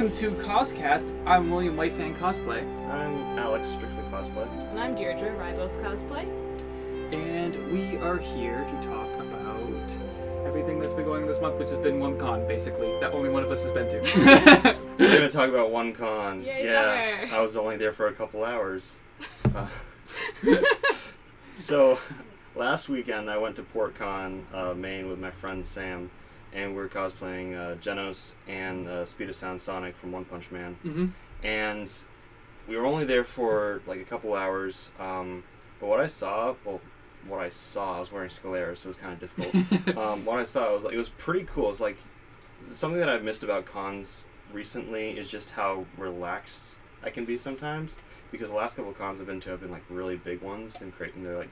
Welcome to Coscast. I'm William Whitefang Cosplay, I'm Alex, strictly cosplay. And I'm Deirdre, Rivals Cosplay. and we are here to talk about everything that's been going on this month, which has been one con, basically, that only one of us has been to. We're gonna talk about one con. Yay, yeah, summer. I was only there for a couple hours. Uh, so, last weekend I went to PortCon, uh, Maine, with my friend Sam, and we're cosplaying uh, Genos and uh, Speed of Sound Sonic from One Punch Man. hmm and we were only there for like a couple hours. Um, but what I saw, well, what I saw, I was wearing Sclera, so it was kind of difficult. um, what I saw was like it was pretty cool. It's like something that I've missed about cons recently is just how relaxed I can be sometimes. Because the last couple cons I've been to have been like really big ones and creating they're like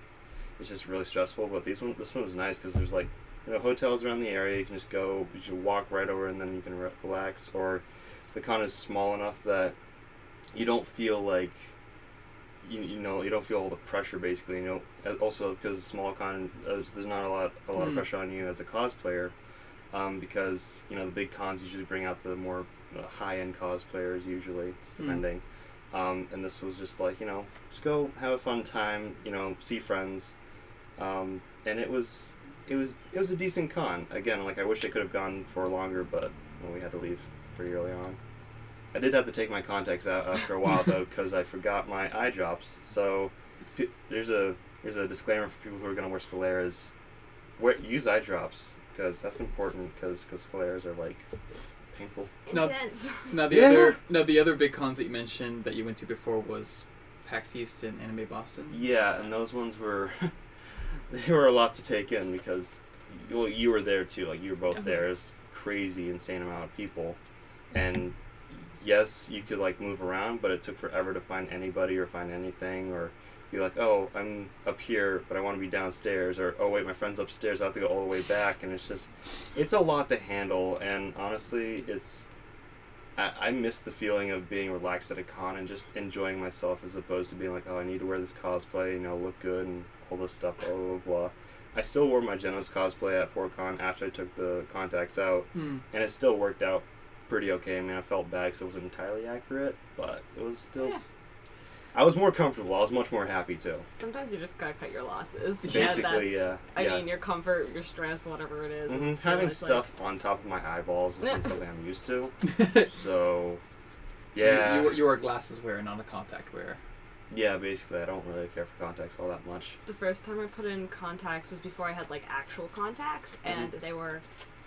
it's just really stressful. But these one, this one was nice because there's like you know hotels around the area. You can just go, you should walk right over, and then you can re- relax. Or the con is small enough that you don't feel like you, you know you don't feel all the pressure basically you know also because small con there's, there's not a lot a lot of Hmm. pressure on you as a cosplayer um, because you know the big cons usually bring out the more uh, high end cosplayers usually Hmm. depending um, and this was just like you know just go have a fun time you know see friends um, and it was it was it was a decent con again like I wish I could have gone for longer but well, we had to leave pretty early on I did have to take my contacts out after a while though because I forgot my eye drops. So p- there's a there's a disclaimer for people who are gonna wear scleras. Wear use eye drops because that's important because scleras are like painful. No. Intense. Now the Yeah. other, now the other big cons that you mentioned that you went to before was PAX East and Anime Boston. Yeah, and those ones were they were a lot to take in because well you were there too. Like you were both Uh-huh. there. It's crazy, insane amount of people, and yes, you could like move around, but it took forever to find anybody or find anything or be like, oh, I'm up here, but I want to be downstairs, or oh wait, my friend's upstairs, I have to go all the way back, and it's just, it's a lot to handle, and honestly, it's, I, I miss the feeling of being relaxed at a con and just enjoying myself as opposed to being like, oh, I need to wear this cosplay, you know, look good and all this stuff, blah blah blah. blah. I still wore my Genos cosplay at PortCon after I took the contacts out, Hmm. and it still worked out pretty okay. I mean, I felt bad because it wasn't entirely accurate, but it was still. Yeah. I was more comfortable. I was much more happy too. Sometimes you just gotta cut your losses. Basically, yeah, that's- I yeah. mean, your comfort, your stress, whatever it is, hmm and Having it's like- stuff on top of my eyeballs isn't something I'm used to. So, You- yeah, You, you, are a glasses wearer, not a contact wearer. Yeah. Basically, I don't really care for contacts all that much. the first time I put in contacts was before I had like actual contacts, Mm-hmm. and they were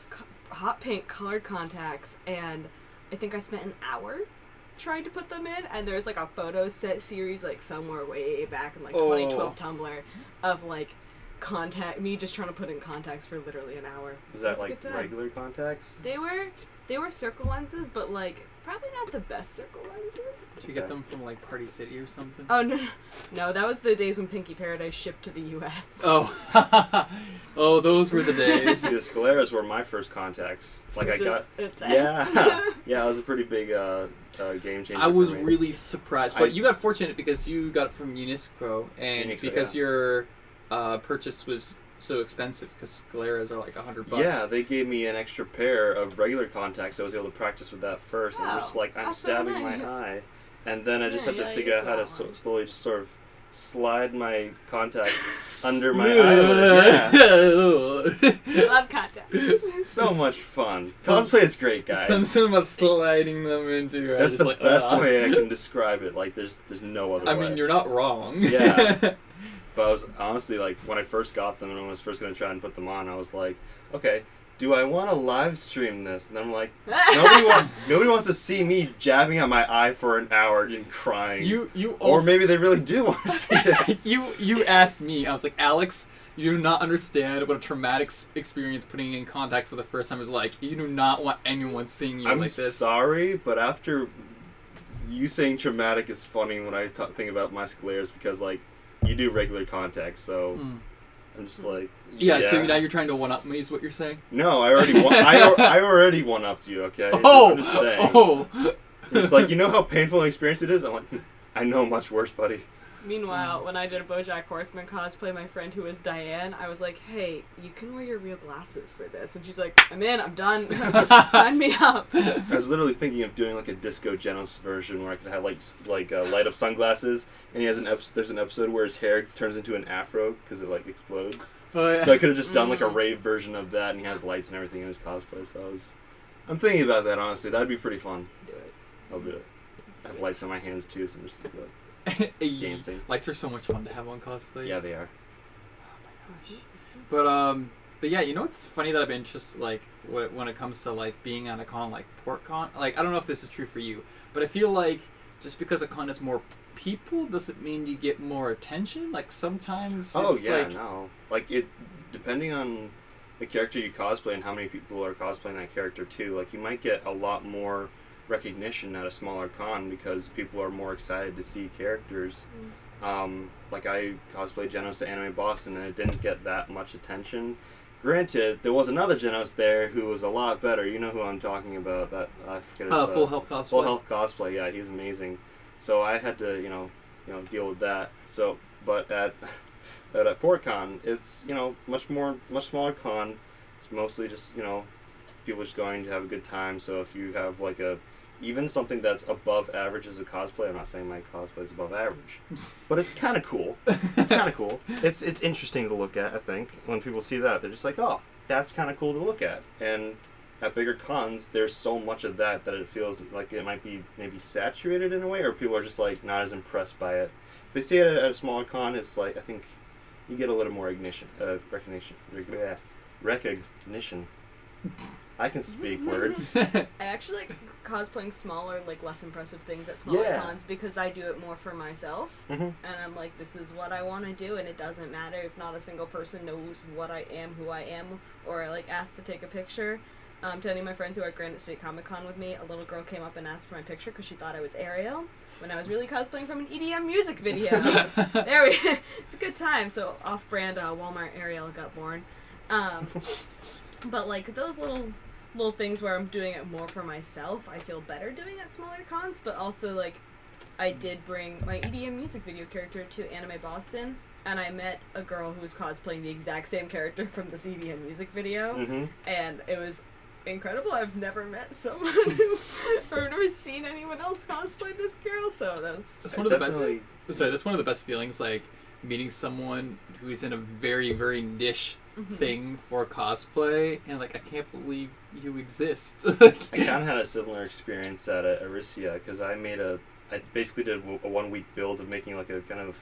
co- hot pink colored contacts, and I think I spent an hour trying to put them in, and there's like a photo set series like somewhere way back in like Oh. 2012 Tumblr of like contact me just trying to put in contacts for literally an hour. Is that like regular contacts? They were they were circle lenses, but like probably not the best circle lenses. Did you get them from like Party City or something? Oh no, no, that was the days when Pinky Paradise shipped to the U.S. Oh, oh, those were the days. See, the Scleras were my first contacts. Like I Which is got. insane. Yeah, yeah. It was a pretty big uh, uh, game changer. I was for me. really surprised, I- but you got fortunate because you got it from Uniqso, and Uniqso, because yeah. your uh, purchase was so expensive, because Scleras are like a hundred bucks. Yeah, they gave me an extra pair of regular contacts. I was able to practice with that first, and it was Oh, like I'm that's so stabbing nice. my eye, and then I just Yeah, had to yeah, figure out how to so- slowly just sort of slide my contact under my eyelid. Yeah, Love contacts. so much fun. Cosplay is great, guys. Some cinema sliding them into your That's the like, best "Ugh." way I can describe it. Like, there's there's no other I way. mean, you're not wrong. Yeah. But I was honestly like, when I first got them and I was first going to try and put them on, I was like, okay, do I want to live stream this? And I'm like, nobody, want, nobody wants to see me jabbing on my eye for an hour and crying. You you or maybe they really do want to see it. you you asked me. I was like, Alex, you do not understand what a traumatic experience putting in contacts for the first time is like. You do not want anyone seeing you I'm like this. sorry, but after you saying traumatic is funny when I ta think about my sclera's because like you do regular contacts, so Mm. I'm just like Yeah, so now you're trying to one up me, is what you're saying? no, I already won. I, I already one upped you. Okay. Oh, I'm just saying. oh, It's like you know how painful an experience it is. I'm like, I know much worse, buddy. Meanwhile, when I did a BoJack Horseman cosplay, my friend who was Diane, I was like, "Hey, you can wear your real glasses for this," and she's like, "I'm in. I'm done. Sign me up." I was literally thinking of doing like a Disco Genos version where I could have like s- like uh, light up sunglasses, and he has an episode. There's an episode where his hair turns into an afro because it like explodes. Oh, yeah. So I could have just done like a Mm. rave version of that, and he has lights and everything in his cosplay. So I was, I'm thinking about that honestly. That'd be pretty fun. Do it. I'll do it. I have lights in my hands too, so I'm just like, dancing. Lights are so much fun to have on cosplays. yeah, they are. Oh my gosh. But um, but yeah, you know what's funny that I've been just like when it comes to like being on a con like PortCon. Like I don't know if this is true for you, but I feel like just because a con has more people doesn't mean you get more attention. Like sometimes. Oh it's yeah, like, no. Like it, depending on the character you cosplay and how many people are cosplaying that character too. Like you might get a lot more recognition at a smaller con because people are more excited to see characters. Um, like I cosplayed Genos at Anime Boston and it didn't get that much attention. Granted, there was another Genos there who was a lot better. You know who I'm talking about? That I forget his Uh, uh, full health cosplay. Full health cosplay. Yeah, he's amazing. So I had to, you know, you know, deal with that. So, but at but at PortCon, it's you know much more much smaller con. It's mostly just you know people just going to have a good time. So if you have like a even something that's above average as a cosplay, I'm not saying my cosplay is above average, but it's kind of cool. It's kind of cool. It's it's interesting to look at. I think when people see that, they're just like, oh, that's kind of cool to look at. And at bigger cons, there's so much of that that it feels like it might be maybe saturated in a way, or people are just like not as impressed by it. If they see it at a smaller con, it's like I think you get a little more ignition, uh, recognition, rec- recognition. I can speak words. I actually like cosplaying smaller, like less impressive things at smaller Yeah. cons because I do it more for myself. hmm And I'm like, this is what I want to do, and it doesn't matter if not a single person knows what I am, who I am, or like asked to take a picture. Um, to any of my friends who are at Granite State Comic Con with me, a little girl came up and asked for my picture because she thought I was Ariel when I was really cosplaying from an EDM music video. there we, it's a good time. So off-brand uh, Walmart Ariel got born. Um, but like those little little things where I'm doing it more for myself, I feel better doing at smaller cons. But also like I did bring my EDM music video character to Anime Boston, and I met a girl who was cosplaying the exact same character from this EDM music video, hmm and it was incredible. I've never met someone who, or never seen anyone else cosplay this girl, so that was. That's one of the best. Sorry, that's one of the best feelings. Like meeting someone who's in a very very niche Mm-hmm. thing for cosplay, and like I can't believe you exist. I kind of had a similar experience at uh, Arisia because I made a, I basically did a one week build of making like a kind of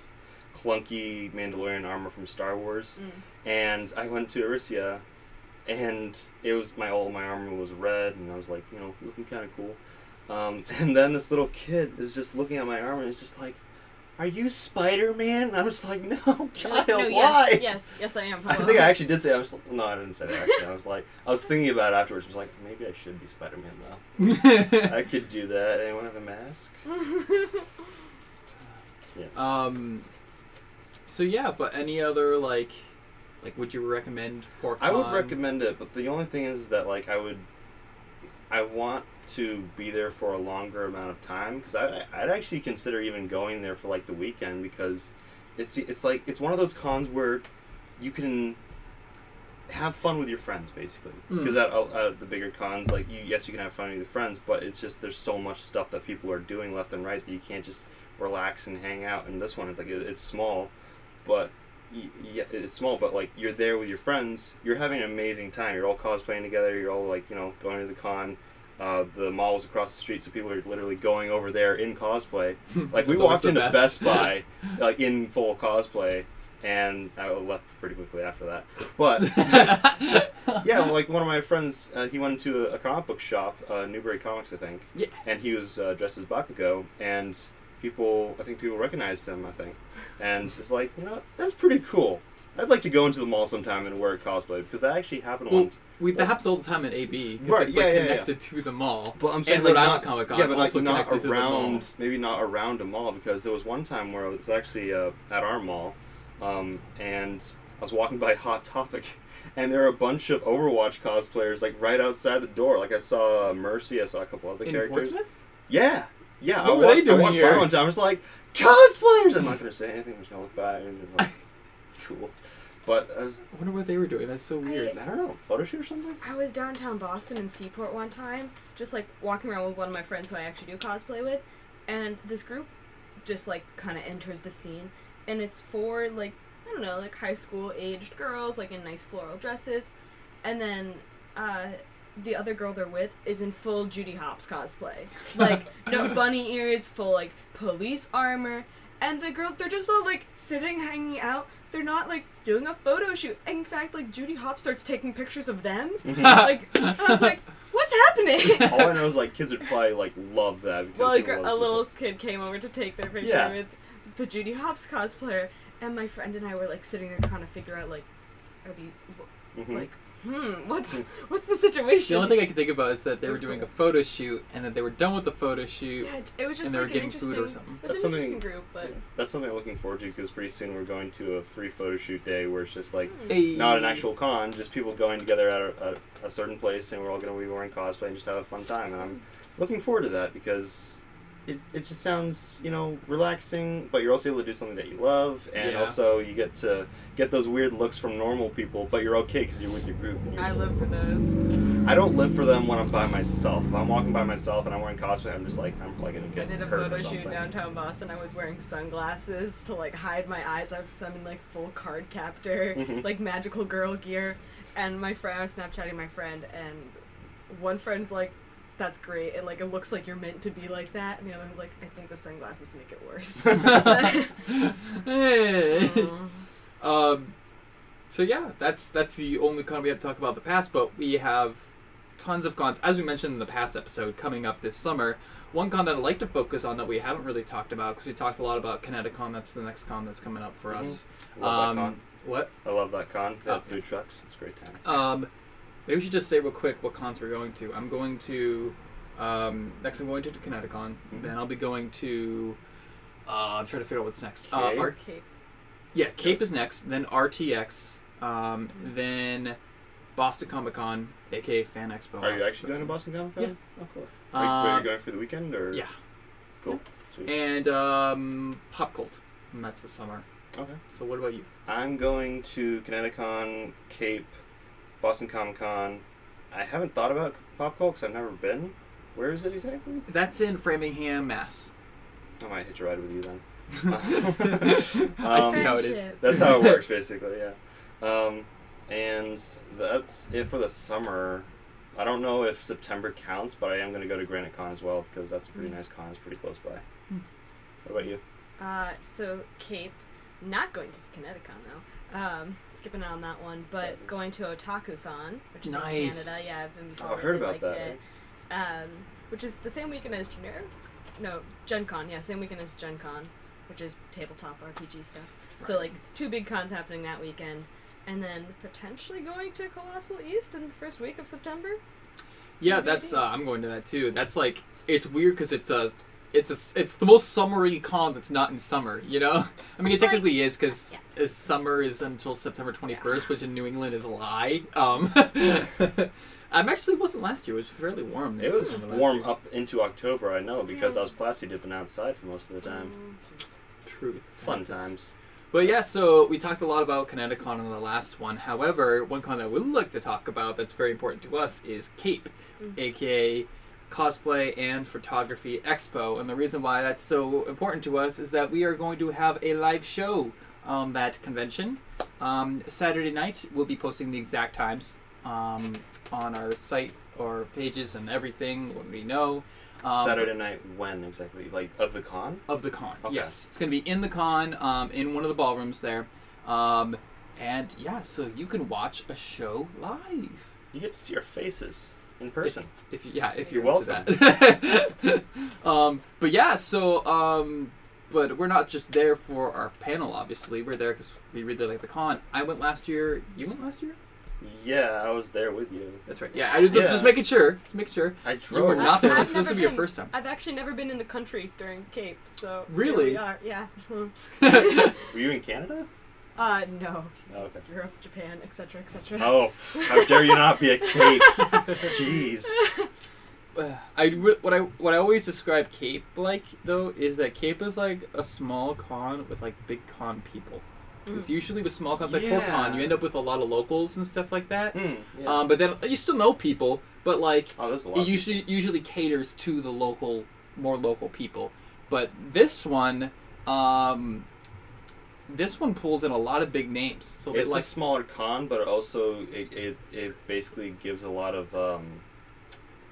clunky Mandalorian armor from Star Wars, Mm. and I went to Arisia, and it was my all my armor was red, and I was like, you know, looking kind of cool. Um, and then this little kid is just looking at my armor and is just like, "Are you Spider Man?" I'm just like, "No, You're child, like, no, why?" Yes, yes, yes, I am. I think I actually did say I was no, I didn't say that. Actually, I was like, I was thinking about it afterwards. I was like, maybe I should be Spider Man though. I could do that. Anyone have a mask? yeah. um. So yeah, but any other like, like, would you recommend PortCon? I would recommend it, but the only thing is that like I would, I want to be there for a longer amount of time because I'd actually consider even going there for like the weekend because it's it's like it's one of those cons where you can have fun with your friends basically Mm. because at, at the bigger cons like you yes you can have fun with your friends but it's just there's so much stuff that people are doing left and right that you can't just relax and hang out and this one it's like it, it's small but yeah it's small but like you're there with your friends you're having an amazing time you're all cosplaying together you're all like you know going to the con uh, the malls across the street so people are literally going over there in cosplay like we walked into best. best buy like in full cosplay and I left pretty quickly after that. But yeah, well, like one of my friends, uh, he went into a, a comic book shop, uh, Newbury Comics, I think, Yeah. and he was uh, dressed as Bakugo, and people, I think people recognized him, I think, and it's like, you know, that's pretty cool. I'd like to go into the mall sometime and wear a cosplay because that actually happened Well, one. we, that happens all the time at AB because Right, it's yeah, like yeah, yeah. connected to the mall. But I'm saying and like Rhode not, Island Comic Con yeah, but like not connected to the mall. around, maybe not around a mall because there was one time where I was actually uh, at our mall, um, and I was walking by Hot Topic, and there were a bunch of Overwatch cosplayers like right outside the door. Like I saw Mercy, I saw a couple other in characters. Portsmouth. Yeah, yeah. What I were they doing I walked here? by one time. I was like, cosplayers. I'm not gonna say anything. I'm just gonna look back and just like, cool. But I was, I wonder what they were doing. That's so weird. I don't know, photo shoot or something. I was downtown Boston in Seaport one time, just like walking around with one of my friends who I actually do cosplay with, and this group just like kind of enters the scene, and it's for like I don't know, like high school aged girls, like in nice floral dresses, and then uh, the other girl they're with is in full Judy Hopps cosplay, like no bunny ears, full like police armor, and the girls they're just all like sitting, hanging out. They're not like doing a photo shoot. In fact, like Judy Hopps starts taking pictures of them. like and I was like, what's happening? All I know is like kids would probably like love that. Because well, like a love little kid came over to take their picture Yeah. with the Judy Hopps cosplayer, and my friend and I were like sitting there trying to figure out like, are they Mhm. like, hmm, what's what's the situation? The only thing I can think about is that they were doing cool. a photo shoot and that they were done with the photo shoot. yeah, it was just and they were getting food or something. It was That's an something- interesting group, but That's something I'm looking forward to because pretty soon we're going to a free photo shoot day where it's just like Hey. not an actual con, just people going together at a, at a certain place and we're all going to be wearing cosplay and just have a fun time. And I'm looking forward to that because it, it just sounds, you know, relaxing, but you're also able to do something that you love and Yeah. also you get to get those weird looks from normal people, but you're okay because you're with your group. And you're I just- live for those. I don't live for them when I'm by myself. If I'm walking by myself and I'm wearing cosplay, I'm just like, I'm probably going to get I get did a hurt photo shoot something. downtown Boston. I was wearing sunglasses to like hide my eyes. I was I'm in like full card captor, Mhm. like magical girl gear. And my friend, I was Snapchatting my friend, and one friend's like, "That's great." It like it looks like you're meant to be like that, and the other one's like, "I think the sunglasses make it worse." hey. Um, so yeah, that's that's the only con we have to talk about the past, but we have tons of cons, as we mentioned in the past episode, coming up this summer. One con that I'd like to focus on that we haven't really talked about because we talked a lot about Kineticon. That's the next con that's coming up for us. I love Um, that con. What? I love that con. They have Oh. food trucks. It's a great time. Um, maybe we should just say real quick what cons we're going to. I'm going to um, next. I'm going to Kineticon. Mhm. Then I'll be going to. Uh, I'm trying to figure out what's next. Uh, Okay. Art- Okay. Yeah, Cape is next, then RTX, um, then Boston Comic Con, aka Fan Expo. Are you actually going to Boston Comic Con? Yeah. Oh, cool. Are you, wait, Um, you're going for the weekend or? Yeah, Cool. Sweet. and um, Pop Cult, and that's the summer. Okay. So what about you? I'm going to Kineticon, Cape, Boston Comic Con. I haven't thought about Pop because I've never been. Where is it exactly? That's in Framingham, Mass. I might hitch a ride with you then. I Um, see how it is. That's how it works, basically. Yeah. Um, and that's it for the summer. I don't know if September counts, but I am going to go to Granite Con as well because that's a pretty nice con. It's pretty close by. Hmm. What about you? Uh, so Cape, not going to Kineticon though. Um, skipping out on that one, but Sadness. going to Otakuthon, which is Nice. in Canada. Yeah, I've been before. Oh, I heard really about liked that. it. Um, which is the same weekend as Generic. No, Gen Con. Yeah, same weekend as Gen Con, which is tabletop RPG stuff. So Right. like two big cons happening that weekend, and then potentially going to Colossal East in the first week of September. Yeah, Maybe. that's uh, I'm going to that too. That's like it's weird because it's a it's a s- it's the most summery con that's not in summer. You know, I mean it like- technically is because summer is until September 21st, which in New England is a lie. Um, I'm actually wasn't last year. It was fairly warm. It was warm year. up into October, I know, because Yeah. I was plasti dipping outside for most of the time. True. Fun times. But yeah, so we talked a lot about Kineticon in the last one. However, one con that we'd like to talk about that's very important to us is CAPE, aka Cosplay and Photography Expo. And the reason why that's so important to us is that we are going to have a live show on that convention. Um, Saturday night, we'll be posting the exact times um, on our site or pages and everything when we know. Um, Saturday night, when exactly? Like, of the con? of the con. Okay. Yes, it's going to be in the con, um, in one of the ballrooms there. Um, and yeah, so you can watch a show live. You get to see our faces in person. If, if you, yeah, if you're, You're into that. um, but yeah, so um, but we're not just there for our panel. Obviously, we're there because we really like the con. I went last year. You went last year. Yeah, I was there with you. That's right. Yeah, I was just, Yeah. just making sure. Just making sure. I You drove. were not there. I've This, this never be your been- first time. I've actually never been in the country during Cape, so Really? we are. Yeah. Were you in Canada? Uh, no. Oh, okay. Europe, Japan, etc., etc. Oh, how dare you not be a cape? Jeez. I re- what I what I always describe Cape like though is that Cape is like a small con with like big con people. It's usually with small cons like Yeah. PortCon, you end up with a lot of locals and stuff like that. Hmm, yeah. Um, but then you still know people, but like oh, a lot. it usually usually caters to the local, more local people. But this one, um, this one pulls in a lot of big names. So it's like a smaller con, but also it, it, it basically gives a lot of um,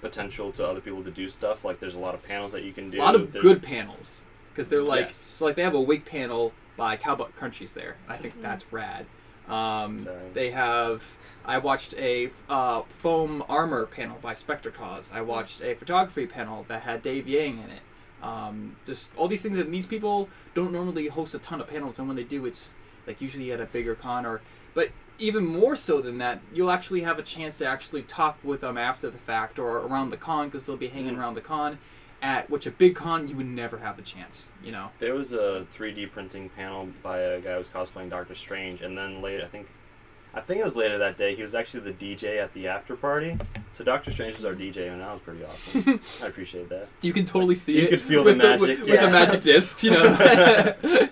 potential to other people to do stuff. Like there's a lot of panels that you can do. a lot of There's- good panels because they're like Yes. so like they have a wig panel by Cowboy Crunchies there. and I think Mm-hmm. that's rad. Um, they have. I watched a uh, foam armor panel by Spectre Cause. I watched a photography panel that had Dave Yang in it. Um, just all these things that these people don't normally host a ton of panels, and when they do, it's like usually at a bigger con or. But even more so than that, you'll actually have a chance to actually talk with them after the fact or around the con because they'll be hanging Mm. around the con. At which a big con you would never have the chance, you know. There was a 3D printing panel by a guy who was cosplaying Doctor Strange, and then later, I think, I think it was later that day. He was actually the DJ at the after party. So Doctor Strange was our DJ, and that was pretty awesome. I appreciate that. You can totally see it. You it. could feel the with magic, with, with yeah. the magic disc, you know.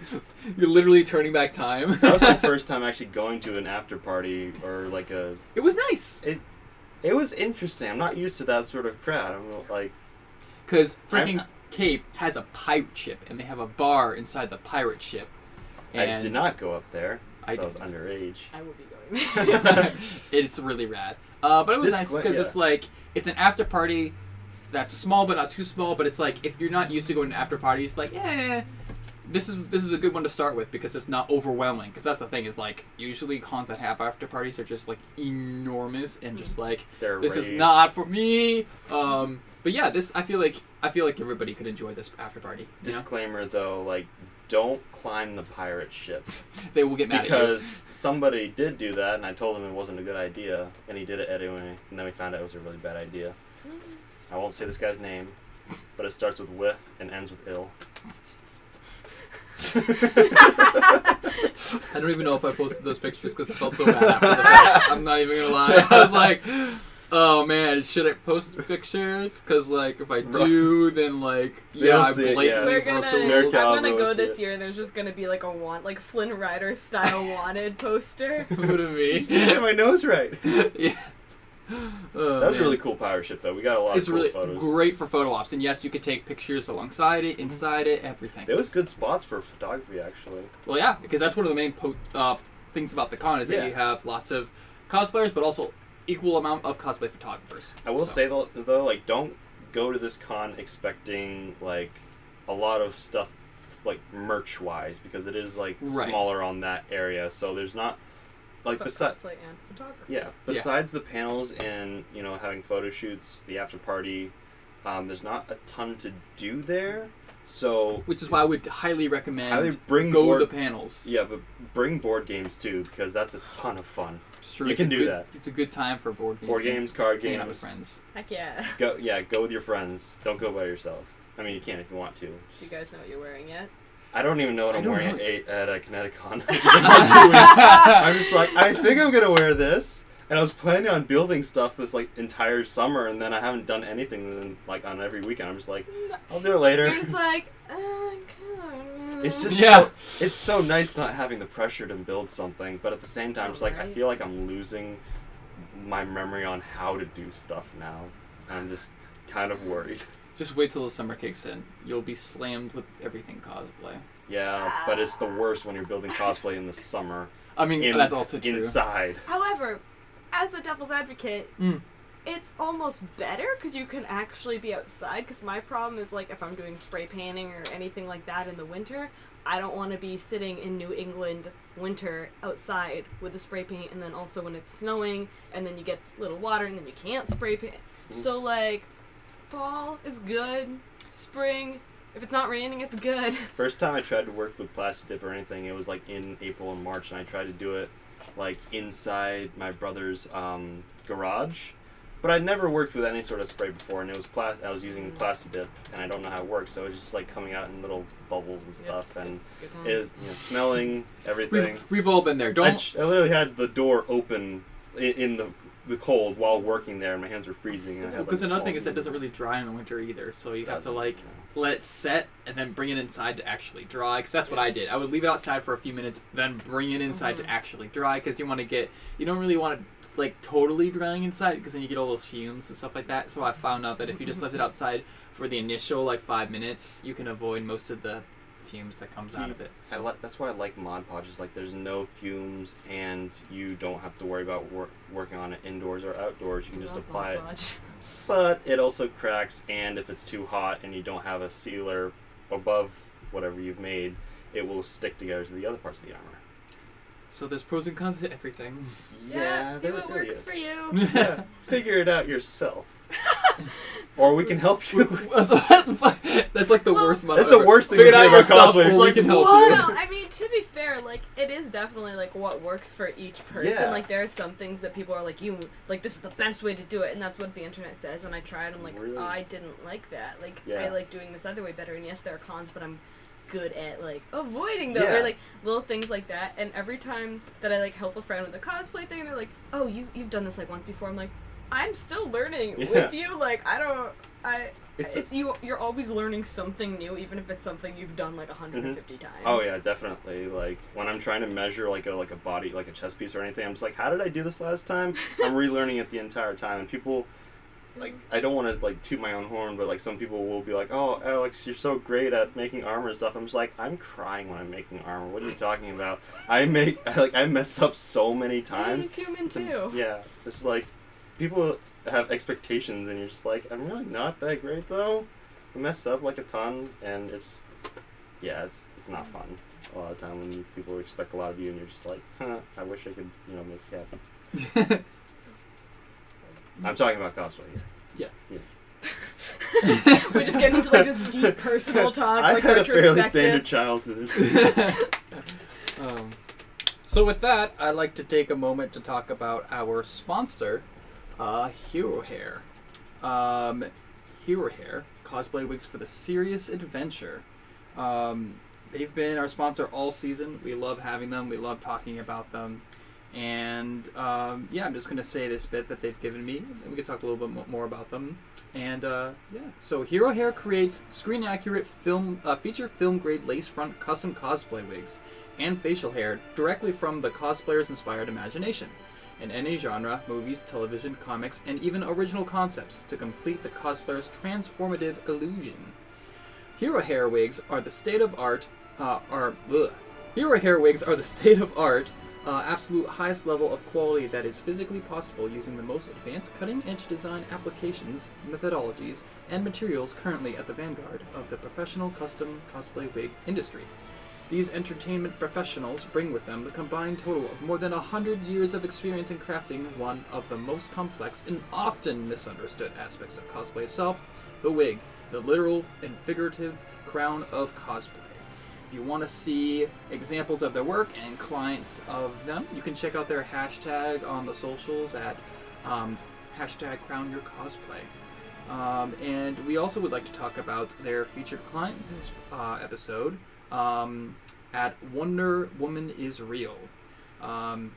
You're literally turning back time. That was my first time actually going to an after party or like a. it was nice It, it was interesting. I'm not used to that sort of crowd. I'm like, because freaking I'm- Cape has a pirate ship, and they have a bar inside the pirate ship. I did not go up there. I I was underage. I will be going. it's really rad. Uh, but it was nice because yeah. it's like it's an after party that's small but not too small. But it's like if you're not used to going to after parties, like eh, this is this is a good one to start with because it's not overwhelming. Because that's the thing is like usually cons that have after parties are just like enormous and just like They're this is not for me. Um, but yeah, this I feel like I feel like everybody could enjoy this after party. You know? Disclaimer though, like, don't climb the pirate ship They will get mad because somebody did do that, and I told him it wasn't a good idea, and he did it anyway, and then we found out it was a really bad idea. I won't say this guy's name, but it starts with "wi" and ends with "ill." at. I don't even know if I posted those pictures because I felt so bad after the fact. I'm not even gonna lie. I was like, oh man, should I post pictures? Because like if I do, then like yeah, They'll I see it, blatantly yeah. We're broke gonna. the American rules. I'm Cowboy gonna go was this year. and There's just gonna be like a want, like Flynn Rider style wanted poster. What do you Get my nose right. yeah. Oh, That was a man. really cool pirate ship, though. We got a lot It's of cool really photos. great for photo ops, and yes, you could take pictures alongside Mm-hmm. it, inside it, everything. There was good spots for photography, actually. Well, yeah, because that's one of the main po- uh, things about the con is that Yeah. you have lots of cosplayers, but also equal amount of cosplay photographers. I will So- say though, though, like, don't go to this con expecting like a lot of stuff, like merch wise, because it is like Right. smaller on that area. So there's not like besides. cosplay and photography. Yeah. Besides the panels and you know having photo shoots, the after party, um, there's not a ton to do there. So which is why I would highly recommend Highly bring go board- to the panels. yeah, but bring board games too because that's a ton of fun. It's true, You it's can do good- that. It's a good time for board games. Board games, card hanging out with games. friends. Heck yeah. Go yeah, go with your friends. Don't go by yourself. I mean, you can if you want to. Do you guys know what you're wearing yet? I don't even know what I I'm wearing know. at, eight, at a Kineticon. I'm just like, I think I'm gonna wear this, and I was planning on building stuff this like entire summer, and then I haven't done anything. And then, like on every weekend, I'm just like, I'll do it later. You're just like, uh, God. It's just Yeah. so, it's so nice not having the pressure to build something, but at the same time, it's like I feel like I'm losing my memory on how to do stuff now. I'm just kind of worried. Just wait till the summer kicks in. You'll be slammed with everything cosplay. Yeah, but it's the worst when you're building cosplay in the summer. I mean, In, that's also true. Inside. However, as a devil's advocate, Mm. it's almost better because you can actually be outside. Because my problem is like if I'm doing spray painting or anything like that in the winter, I don't want to be sitting in New England winter outside with the spray paint, and then also when it's snowing, and then you get little water, and then you can't spray paint. So like, fall is good. Spring, if it's not raining, it's good. First time I tried to work with plastic dip or anything, it was like in April and March, and I tried to do it like inside my brother's um, garage. But I'd never worked with any sort of spray before, and it was plas- I was using plastic dip, and I don't know how it works, so it was just like coming out in little bubbles and stuff, and Good it is you know, smelling everything. We've, we've all been there. I, Don't. ch- I literally had the door open in, in the the cold while working there, and my hands were freezing. and I had, like, Because another thing is that it doesn't really dry in the winter either, so you have to like no. Let it set and then bring it inside to actually dry. Because that's what I did. I would leave it outside for a few minutes, then bring it inside to mm-hmm. actually dry. Because you want to get, you don't really want to like totally drying inside because then you get all those fumes and stuff like that. So I found out that if you just left it mm-hmm. outside for the initial like five minutes, you can avoid most of the fumes that comes out of it. I like that's why I like Mod Podge. Is like there's no fumes, and you don't have to worry about wor- working on it indoors or outdoors. You can just apply it. Mod Podge. But it also cracks, and if it's too hot and you don't have a sealer above whatever you've made, it will stick together to the other parts of the armor. So there's pros and cons to everything. Yeah, see what works is. for you. Yeah, figure it out yourself. or we can help you. That's like the Well, worst. motto That's the worst thing Figure to it do out about yourself, cosplay. or It's we like, can help Well, you. no, I mean to be fair, like it is definitely like what works for each person. Yeah. Like there are some things that people are like, you like this is the best way to do it, and that's what the internet says. When I tried, I'm like, Really? I didn't like that. Like I like doing this other way better. And yes, there are cons, but I'm good at like avoiding them Yeah. or like little things like that. And every time that I like help a friend with a cosplay thing, they're like, oh, you you've done this like once before. I'm like, I'm still learning Yeah. with you. Like I don't. I It's it's, a- you. You're always learning something new, even if it's something you've done like 150 mm-hmm. times. Oh yeah, definitely. Like when I'm trying to measure like a like a body like a chest piece or anything, I'm just like, how did I do this last time? I'm relearning it the entire time, and people like I don't want to like toot my own horn, but like some people will be like, oh Alex, you're so great at making armor and stuff. I'm just like, I'm crying when I'm making armor. What are you talking about? I make I, like I mess up so many times. Human It's a- too. yeah, it's like people have expectations, and you're just like, I'm really not that great though. I mess up like a ton, and it's yeah, it's it's not fun a lot of time when you, people expect a lot of you, and you're just like, huh, I wish I could you know make it happen. I'm talking about cosplay here. Yeah. yeah. We're just getting into like this deep personal talk, I like had a fairly retrospective. standard childhood. Um, so with that, I'd like to take a moment to talk about our sponsor, uh, Hero Hair. Um, Hero Hair cosplay wigs for the serious adventure. Um, they've been our sponsor all season. We love having them. We love talking about them. And um, yeah, I'm just gonna say this bit that they've given me, and we can talk a little bit mo- more about them. And uh, yeah, so Hero Hair creates screen accurate film, uh, feature film grade lace front custom cosplay wigs and facial hair directly from the cosplayer's inspired imagination in any genre, movies, television, comics, and even original concepts to complete the cosplayer's transformative illusion. Hero hair wigs are the state of art. Uh, are ugh. Hero hair wigs are the state of art. Uh, absolute highest level of quality that is physically possible using the most advanced cutting-edge design applications, methodologies, and materials currently at the vanguard of the professional custom cosplay wig industry. These entertainment professionals bring with them a combined total of more than a hundred years of experience in crafting one of the most complex and often misunderstood aspects of cosplay itself the wig, the literal and figurative crown of cosplay. If you want to see examples of their work and clients of them, you can check out their hashtag on the socials at um, hashtag crown your cosplay. Um, and we also would like to talk about their featured client in this uh, episode um, at Wonder Woman is Real. Um,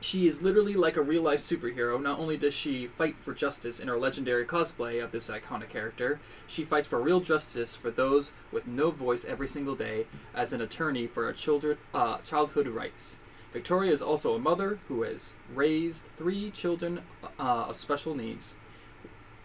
she is literally like a real life superhero. Not only does she fight for justice in her legendary cosplay of this iconic character, she fights for real justice for those with no voice every single day as an attorney for our children, uh, childhood rights. Victoria is also a mother who has raised three children uh, of special needs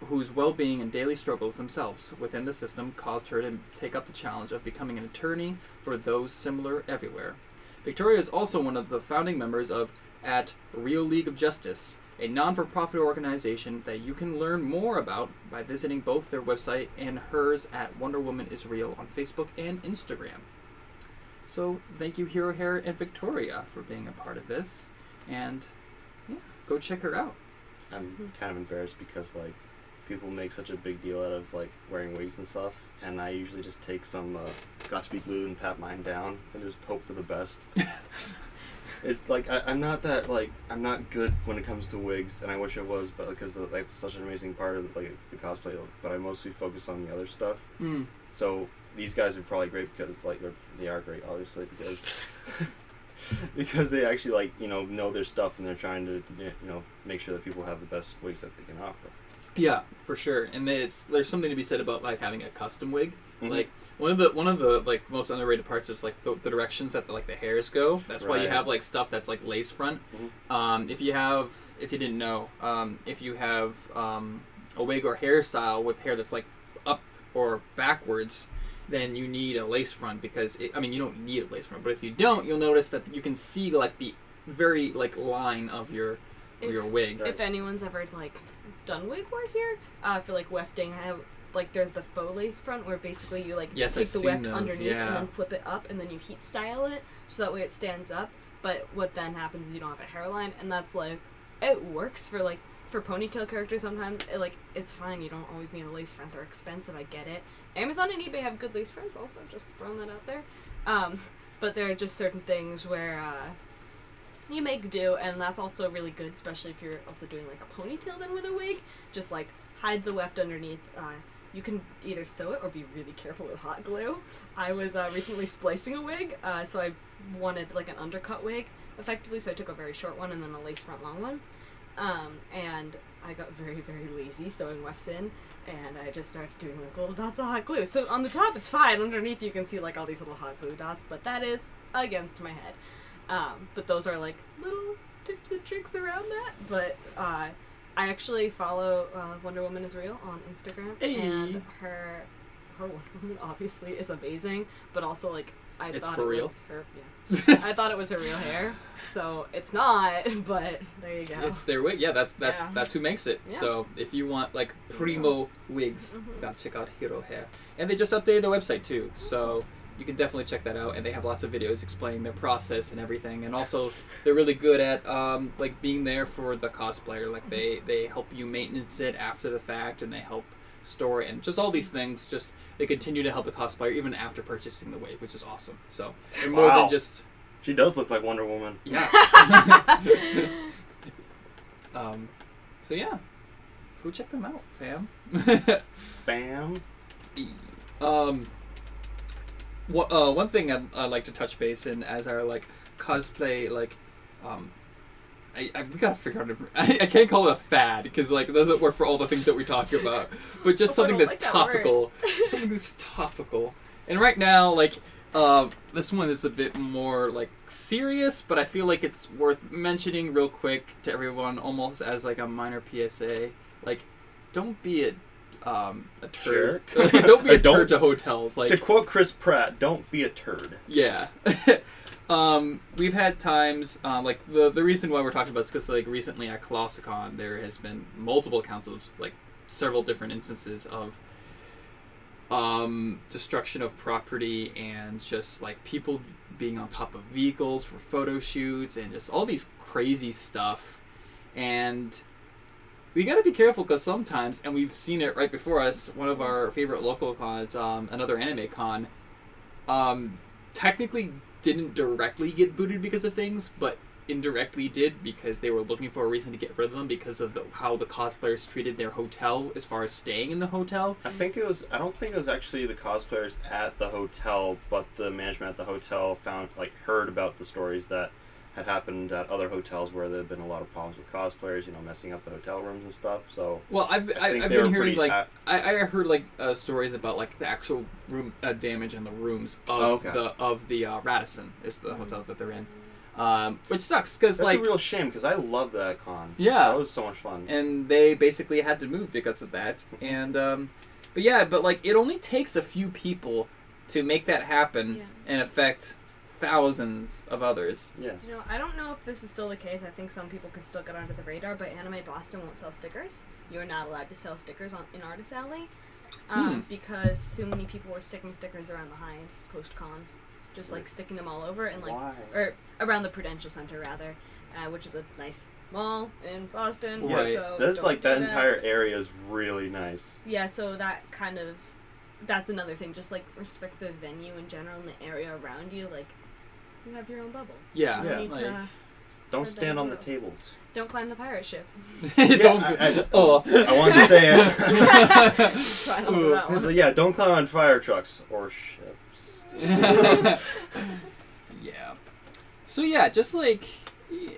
whose well being and daily struggles themselves within the system caused her to take up the challenge of becoming an attorney for those similar everywhere. Victoria is also one of the founding members of at Real League of Justice, a non-for-profit organization that you can learn more about by visiting both their website and hers at Wonder Woman is Real on Facebook and Instagram. So thank you, Hero Hair and Victoria, for being a part of this, and yeah, go check her out. I'm kind of embarrassed because like people make such a big deal out of like wearing wigs and stuff, and I usually just take some uh, Got2b glue and pat mine down and just hope for the best. it's like I, I'm not that like I'm not good when it comes to wigs, and I wish I was, but because like, that's such an amazing part of like the cosplay. But I mostly focus on the other stuff. Mm. So these guys are probably great because like they're, they are great, obviously because. because they actually like you know know their stuff and they're trying to you know make sure that people have the best wigs that they can offer. Yeah, for sure. And there's there's something to be said about like having a custom wig. Mhm. Like one of the one of the like most underrated parts is like the, the directions that the, like the hairs go. That's why you have like stuff that's like lace front. Mhm. Um, if you have if you didn't know, um, if you have um, a wig or hairstyle with hair that's like up or backwards, then you need a lace front because it, I mean you don't need a lace front, but if you don't, you'll notice that you can see like the very like line of your If- your wig. Right. If anyone's ever like done work here, uh, for like wefting, I have like there's the faux lace front where basically you like Yes, take I've the weft those, underneath yeah. and then flip it up and then you heat style it so that way it stands up. But what then happens is you don't have a hairline, and that's like it works for like for ponytail characters sometimes. It, like it's fine. You don't always need a lace front. They're expensive. I get it. Amazon and eBay have good lace fronts. Also, just throwing that out there. Um, but there are just certain things where. Uh, you make do, and that's also really good, especially if you're also doing like a ponytail then with a wig. Just like hide the weft underneath. Uh, you can either sew it or be really careful with hot glue. I was uh, recently splicing a wig, uh, so I wanted like an undercut wig effectively, so I took a very short one and then a lace front long one. Um, and I got very, very lazy sewing wefts in, and I just started doing like little dots of hot glue. So on the top it's fine, underneath you can see like all these little hot glue dots, but that is against my head. Um, but those are like little tips and tricks around that. But uh, I actually follow uh, Wonder Woman is real on Instagram, Hey. and her her Wonder Woman obviously is amazing, but also like I It's thought it real? was her. Yeah, I thought it was her real hair, so it's not. But there you go. It's their wig. Yeah, that's that's Yeah. that's who makes it. Yeah. So if you want like primo wigs, Mhm. gotta check out Hero Hair. And they just updated their website too, so you can definitely check that out. And they have lots of videos explaining their process and everything. And also they're really good at um, like being there for the cosplayer. Like they they help you maintenance it after the fact, and they help store it, and just all these things. Just they continue to help the cosplayer even after purchasing the wig, which is awesome. So they're more Wow. than just She does look like Wonder Woman. yeah. um, so yeah, go check them out, fam. Bam. um, what, uh, one thing I'd, I'd like to touch base in as our like cosplay like, um, I, I we gotta figure out. A, I, I can't call it a fad because like it doesn't work for all the things that we talk about, but just I something that's like that topical. something that's topical. And right now, like, uh, this one is a bit more like serious, but I feel like it's worth mentioning real quick to everyone, almost as like a minor PSA. Like, don't be a um, a turd. Jerk. don't be a Don't- turd to hotels. Like, to quote Chris Pratt, "Don't be a turd." yeah. um, we've had times uh, like the the reason why we're talking about this because like recently at Colossalcon there has been multiple accounts of like several different instances of um, destruction of property and just like people being on top of vehicles for photo shoots and just all these crazy stuff and we got to be careful because sometimes and we've seen it right before us one of our favorite local cons um, another anime con um, technically didn't directly get booted because of things, but indirectly did because they were looking for a reason to get rid of them because of the, how the cosplayers treated their hotel as far as staying in the hotel. I think it was. I don't think it was actually the cosplayers at the hotel, but the management at the hotel found like heard about the stories that had happened at other hotels where there had been a lot of problems with cosplayers, you know, messing up the hotel rooms and stuff. So Well, I've, I I, I've been hearing like at- I, I heard like uh, stories about like the actual room uh, damage in the rooms of Oh, okay. the of the uh, Radisson is the hotel that they're in, um, which sucks because like a real shame because I love that con. Yeah. that was so much fun. and they basically had to move because of that. And um, but yeah, but like it only takes a few people to make that happen Yeah. and affect thousands of others. Yeah. You know, I don't know if this is still the case. I think some people can still get under the radar, but Anime Boston won't sell stickers. You're not allowed to sell stickers on in Artist Alley um, Hmm. because too many people were sticking stickers around the Hynes post con, just like sticking them all over and like Why? or around the Prudential Center rather, uh, which is a nice mall in Boston. Yeah, Right. So That's like do that entire area is really nice. Yeah, so that kind of that's another thing. Just like respect the venue in general and the area around you. Like you have your own bubble. Yeah, You Yeah. don't need like- to Don't stand on the those. tables. don't climb the pirate ship. Don't- I- I- oh. I wanted to say it. Try not to Ooh. that He's one. like, yeah, don't climb on fire trucks or ships. yeah. So yeah, just like, yeah,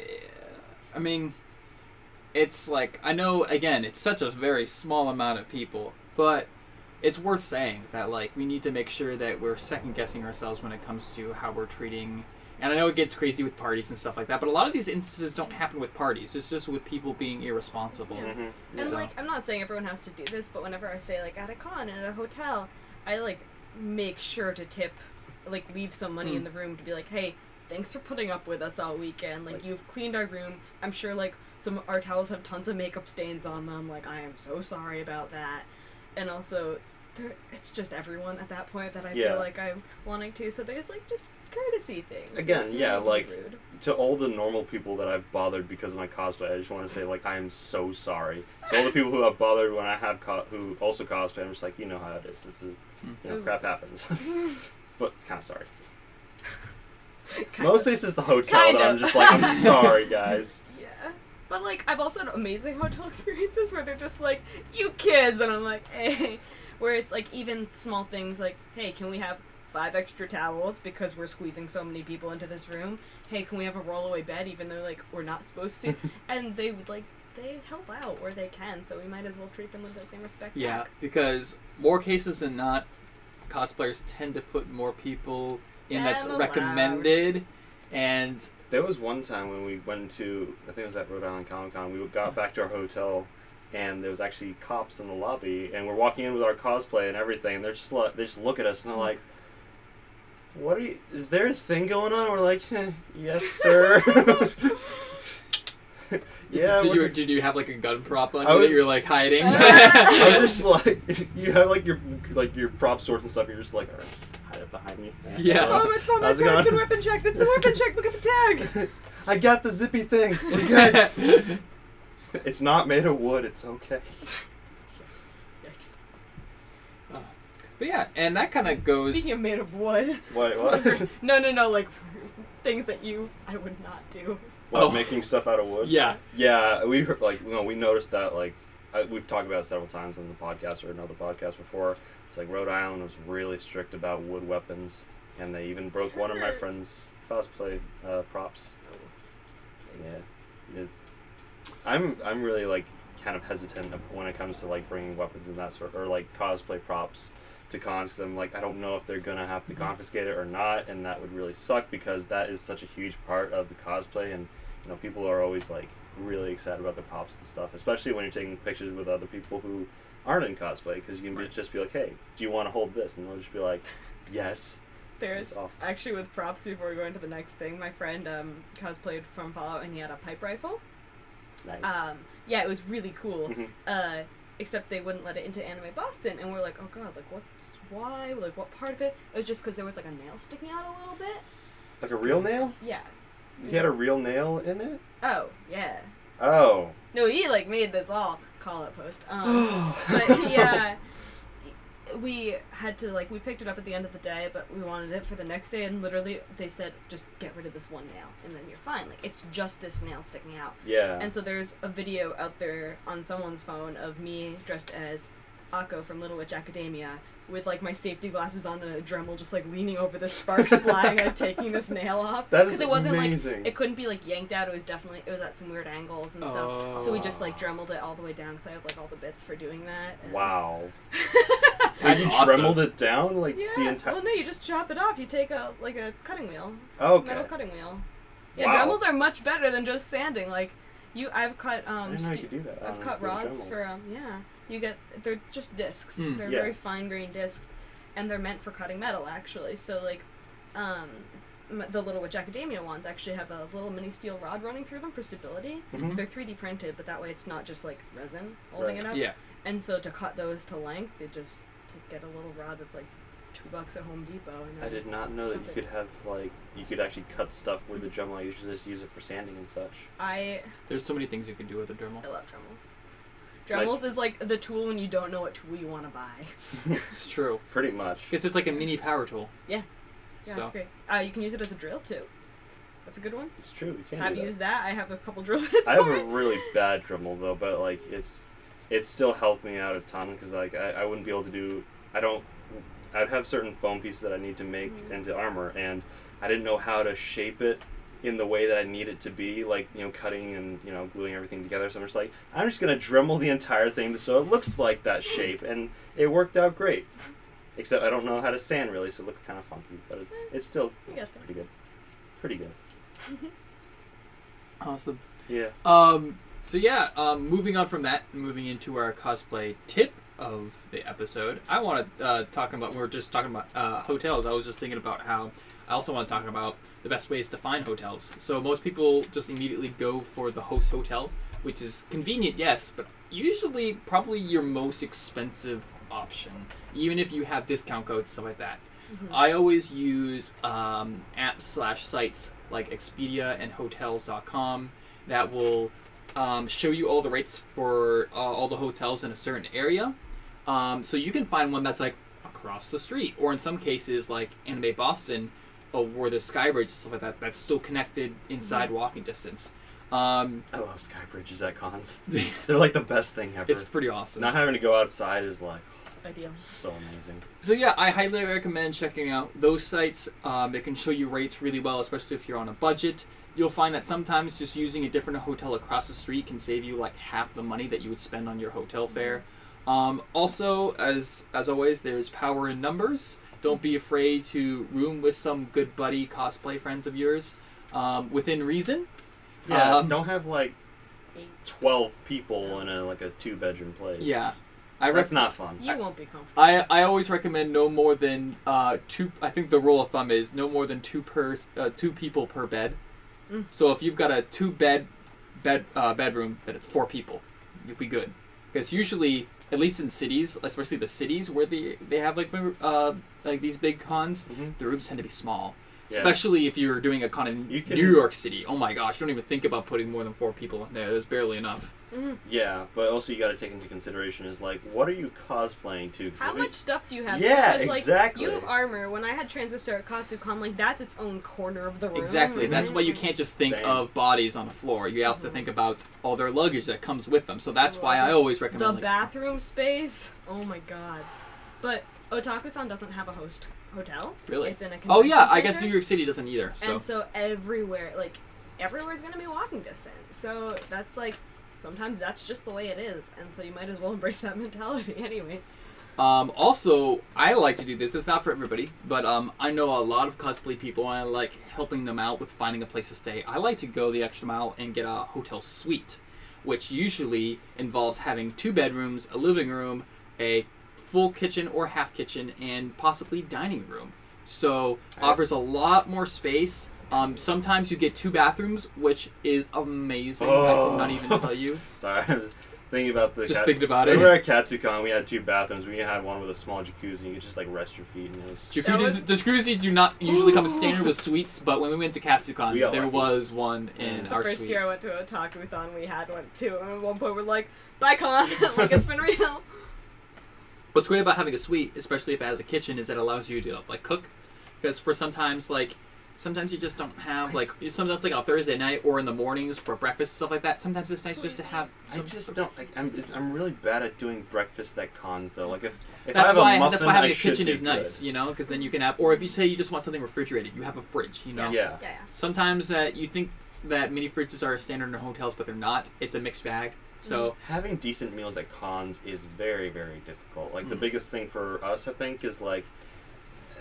I mean, it's like I know again, it's such a very small amount of people, but it's worth saying that like we need to make sure that we're second guessing ourselves when it comes to how we're treating. And I know it gets crazy with parties and stuff like that, but a lot of these instances don't happen with parties. It's just with people being irresponsible. Yeah. Mhm. And So- like, I'm not saying everyone has to do this, but whenever I stay like at a con and at a hotel, I like make sure to tip, like leave some money in Mm. the room to be like, hey, thanks for putting up with us all weekend. Like, Like- you've cleaned our room. I'm sure like some our towels have tons of makeup stains on them. Like I am so sorry about that. And also, there, it's just everyone at that point that I Yeah. feel like I'm wanting to. So there's like just courtesy things. Again, It's yeah, not to be like- rude. To all the normal people that I've bothered because of my cosplay, I just want to say, like, I am so sorry. To all the people who have bothered when I have co- who also cosplay, I'm just like, you know how it is. This is, hmm. you know, crap happens. but it's kind of sorry. Kind Mostly it's just the hotel Kind that I'm just like, I'm sorry, guys. Yeah. But like I've also had amazing hotel experiences where they're just like, you kids and I'm like, hey where it's like even small things like, hey, can we have five extra towels because we're squeezing so many people into this room? Hey, can we have a rollaway bed even though like we're not supposed to? and they would like they help out where they can, so we might as well treat them with that same respect. Yeah, back. because more cases than not, cosplayers tend to put more people in that's Them allowed. recommended, and There was one time when we went to, I think it was at Rhode Island Comic Con. We got back to our hotel, and there was actually cops in the lobby, and we're walking in with our cosplay and everything. And they're just like, they just look at us and they're like, "What are you? Is there a thing going on?" We're like, "Eh, "Yes, sir." yeah. did you did you have like a gun prop on I you was- that you're like hiding? I'm just like, you have like your like your prop swords and stuff. You're just like, "Alright, just hide it behind me. Yeah. Oh, it's not my How's it tag. Been weapon checked. It's been weapon checked. Look at the tag. I got the zippy thing. We're good. it's not made of wood. It's okay. Yikes. but yeah, and that kind of goes. Speaking of made of wood. Wait, what? No, no, no. Like things that you I would not do. What, Oh. making stuff out of wood? Yeah. Yeah, we heard- like you know we noticed that like I, we've talked about it several times on the podcast or another podcast before. It's like Rhode Island was really strict about wood weapons, and they even broke one of my friend's cosplay uh, props. Yikes. Yeah, it is. I'm I'm really like kind of hesitant when it comes to like bringing weapons and that sort or like cosplay props to cons. 'cause I'm like I don't know if they're gonna have to confiscate it or not, and that would really suck because that is such a huge part of the cosplay, and you know people are always like really excited about the props and stuff, especially when you're taking pictures with other people who aren't in cosplay because you can Right. just be like, hey, do you want to hold this? And they'll just be like, yes. There's awesome. actually with props before we go into the next thing. My friend um, cosplayed from Fallout and he had a pipe rifle. Nice. Um, yeah, it was really cool. Mhm. Uh, except they wouldn't let it into Anime Boston, and we're like, oh god, like what's why? Like what part of it? It was just because there was like a nail sticking out a little bit. like a real nail? Yeah. He had a real nail in it? Oh yeah. Oh. No, he like made this all call out post. Um, but yeah, we had to like we picked it up at the end of the day, but we wanted it for the next day, and literally they said just get rid of this one nail, and then you're fine. Like it's just this nail sticking out. Yeah. And so there's a video out there on someone's phone of me dressed as Akko from Little Witch Academia with like my safety glasses on and a Dremel just like leaning over the sparks flying and taking this nail off. That is it wasn't amazing. like it couldn't be like yanked out. It was definitely it was at some weird angles and stuff. Oh. So we just like Oh. dremeled it all the way down because I have like all the bits for doing that. and- Wow. That's you awesome. dremeled it down like Yeah. the entire. Well, no, you just chop it off. You take a like a cutting wheel, okay. metal cutting wheel. Yeah, Wow. Dremels are much better than just sanding. Like you, I've cut I um. didn't know you ste- could do that. I've on cut with a rods Dremel. for um yeah. You get they're just discs. Hmm. They're Yeah. very fine grained discs, and they're meant for cutting metal actually. So like, um, m- the Little Witch Academia ones actually have a little mini steel rod running through them for stability. Mhm. They're 3D printed, but that way it's not just like resin holding Right. it up. Yeah. And so to cut those to length, they just to get a little rod that's like two bucks at Home Depot. And I did not know that you could have like you could actually cut stuff with the Dremel. I usually just use it for sanding and such. I There's so many things you can do with a Dremel. I love Dremels. Dremels is like the tool when you don't know what tool you want to buy. It's true. Pretty much. Because it's like a mini power tool. Yeah. Yeah, So- that's great. Uh, you can use it as a drill too. That's a good one. It's true. You can't Have do that. used that. I have a couple drill bits I have a it. really bad Dremel though, but like it's it still helped me out a ton because like I, I wouldn't be able to do I don't I'd have certain foam pieces that I need to make Mm-hmm. into armor and I didn't know how to shape it in the way that I need it to be, like you know, cutting and you know, gluing everything together. So I'm just like, I'm just gonna Dremel the entire thing so it looks like that shape, and it worked out great. Except I don't know how to sand really, so it looks kind of funky, but it, it's still You pretty good. Pretty good. Awesome. Yeah. Um, so yeah, um, moving on from that, moving into our cosplay tip of the episode, I want to uh, talk about. We are just talking about uh, hotels. I was just thinking about how I also want to talk about the best ways to find hotels. So most people just immediately go for the host hotel, which is convenient, yes, but usually probably your most expensive option, even if you have discount codes stuff like that. I always use um, apps slash sites like Expedia and Hotels.com that will um, show you all the rates for uh, all the hotels in a certain area. Um, so you can find one that's like across the street, or in some cases like Anime Boston, uh, where there's Skybridge and stuff like that. That's still connected inside walking distance. Um, I love skybridges at cons. They're like the best thing ever. it's pretty awesome. Not having to go outside is like Ideal. so amazing. So yeah, I highly recommend checking out those sites. Um, it can show you rates really well, especially if you're on a budget. You'll find that sometimes just using a different hotel across the street can save you like half the money that you would spend on your hotel fare. Um, also, as as always, there's power in numbers. Don't be afraid to room with some good buddy cosplay friends of yours, um, within reason. Yeah, Um, don't have like twelve people in a like a two bedroom place. Yeah, I that's not fun. You won't be comfortable. I, I always recommend no more than uh, two. I think the rule of thumb is no more than two per uh, two people per bed. Mm. So if you've got a two bed bed uh, bedroom, then it's four people. You'll be good. Because usually, at least in cities, especially the cities where they they have like uh, like these big cons, Mhm. the rooms tend to be small. Yeah. Especially if you're doing a con in New York City. Oh my gosh, don't even think about putting more than four people in there. There's barely enough. Mm. Yeah, but also you got to take into consideration is like what are you cosplaying to? How if much stuff do you have? Yeah, because, like, exactly. You have armor. When I had Transistor at Katsucon, like that's its own corner of the room. Exactly. That's why you can't just think Same. of bodies on the floor. You have to mm-hmm. think about all their luggage that comes with them. So that's why I always The recommend. like, bathroom space. Oh my god. But Otakuthon doesn't have a host hotel. Really? It's in a convention oh yeah, I guess. New York City doesn't either. So And so everywhere, like everywhere's gonna be walking distance. So that's like sometimes that's just the way it is, and so you might as well embrace that mentality, anyways. Um, also, I like to do this. It's not for everybody, but um, I know a lot of cosplay people, and I like helping them out with finding a place to stay. I like to go the extra mile and get a hotel suite, which usually involves having two bedrooms, a living room, a full kitchen or half kitchen, and possibly dining room. So offers a lot more space. Um, sometimes you get two bathrooms, which is amazing. I could not even Oh. tell you. Sorry, I was thinking about the. Just thinking about it. We were at Katsucon. We had two bathrooms. We had one with a small jacuzzi. and You could just like rest your feet. And it was That Jacuzzi, jacuzzi do not usually come standard with suites, but when we went to Katsucon, We there lucky. was one in The our first suite. year I went to Otakuthon, we had one too, and at one point we're like, "Bye, con!" like it's been real. What's great about having a suite, especially if it has a kitchen, is that it allows you to like cook. Because for sometimes like sometimes you just don't have like sometimes like on Thursday night or in the mornings for breakfast stuff like that. Sometimes it's nice just to have. I Some, just don't. Like, I'm I'm really bad at doing breakfast at cons though. Like if, if I have why a muffin, that's why having I a kitchen be is nice, good. you know, because then you can have. Or if you say you just want something refrigerated, you have a fridge, you know. Yeah. Yeah, yeah. Sometimes uh, you think that mini fridges are standard in hotels, but they're not. It's a mixed bag. So Having decent meals at cons is very very difficult. Like the Mhm. biggest thing for us, I think, is like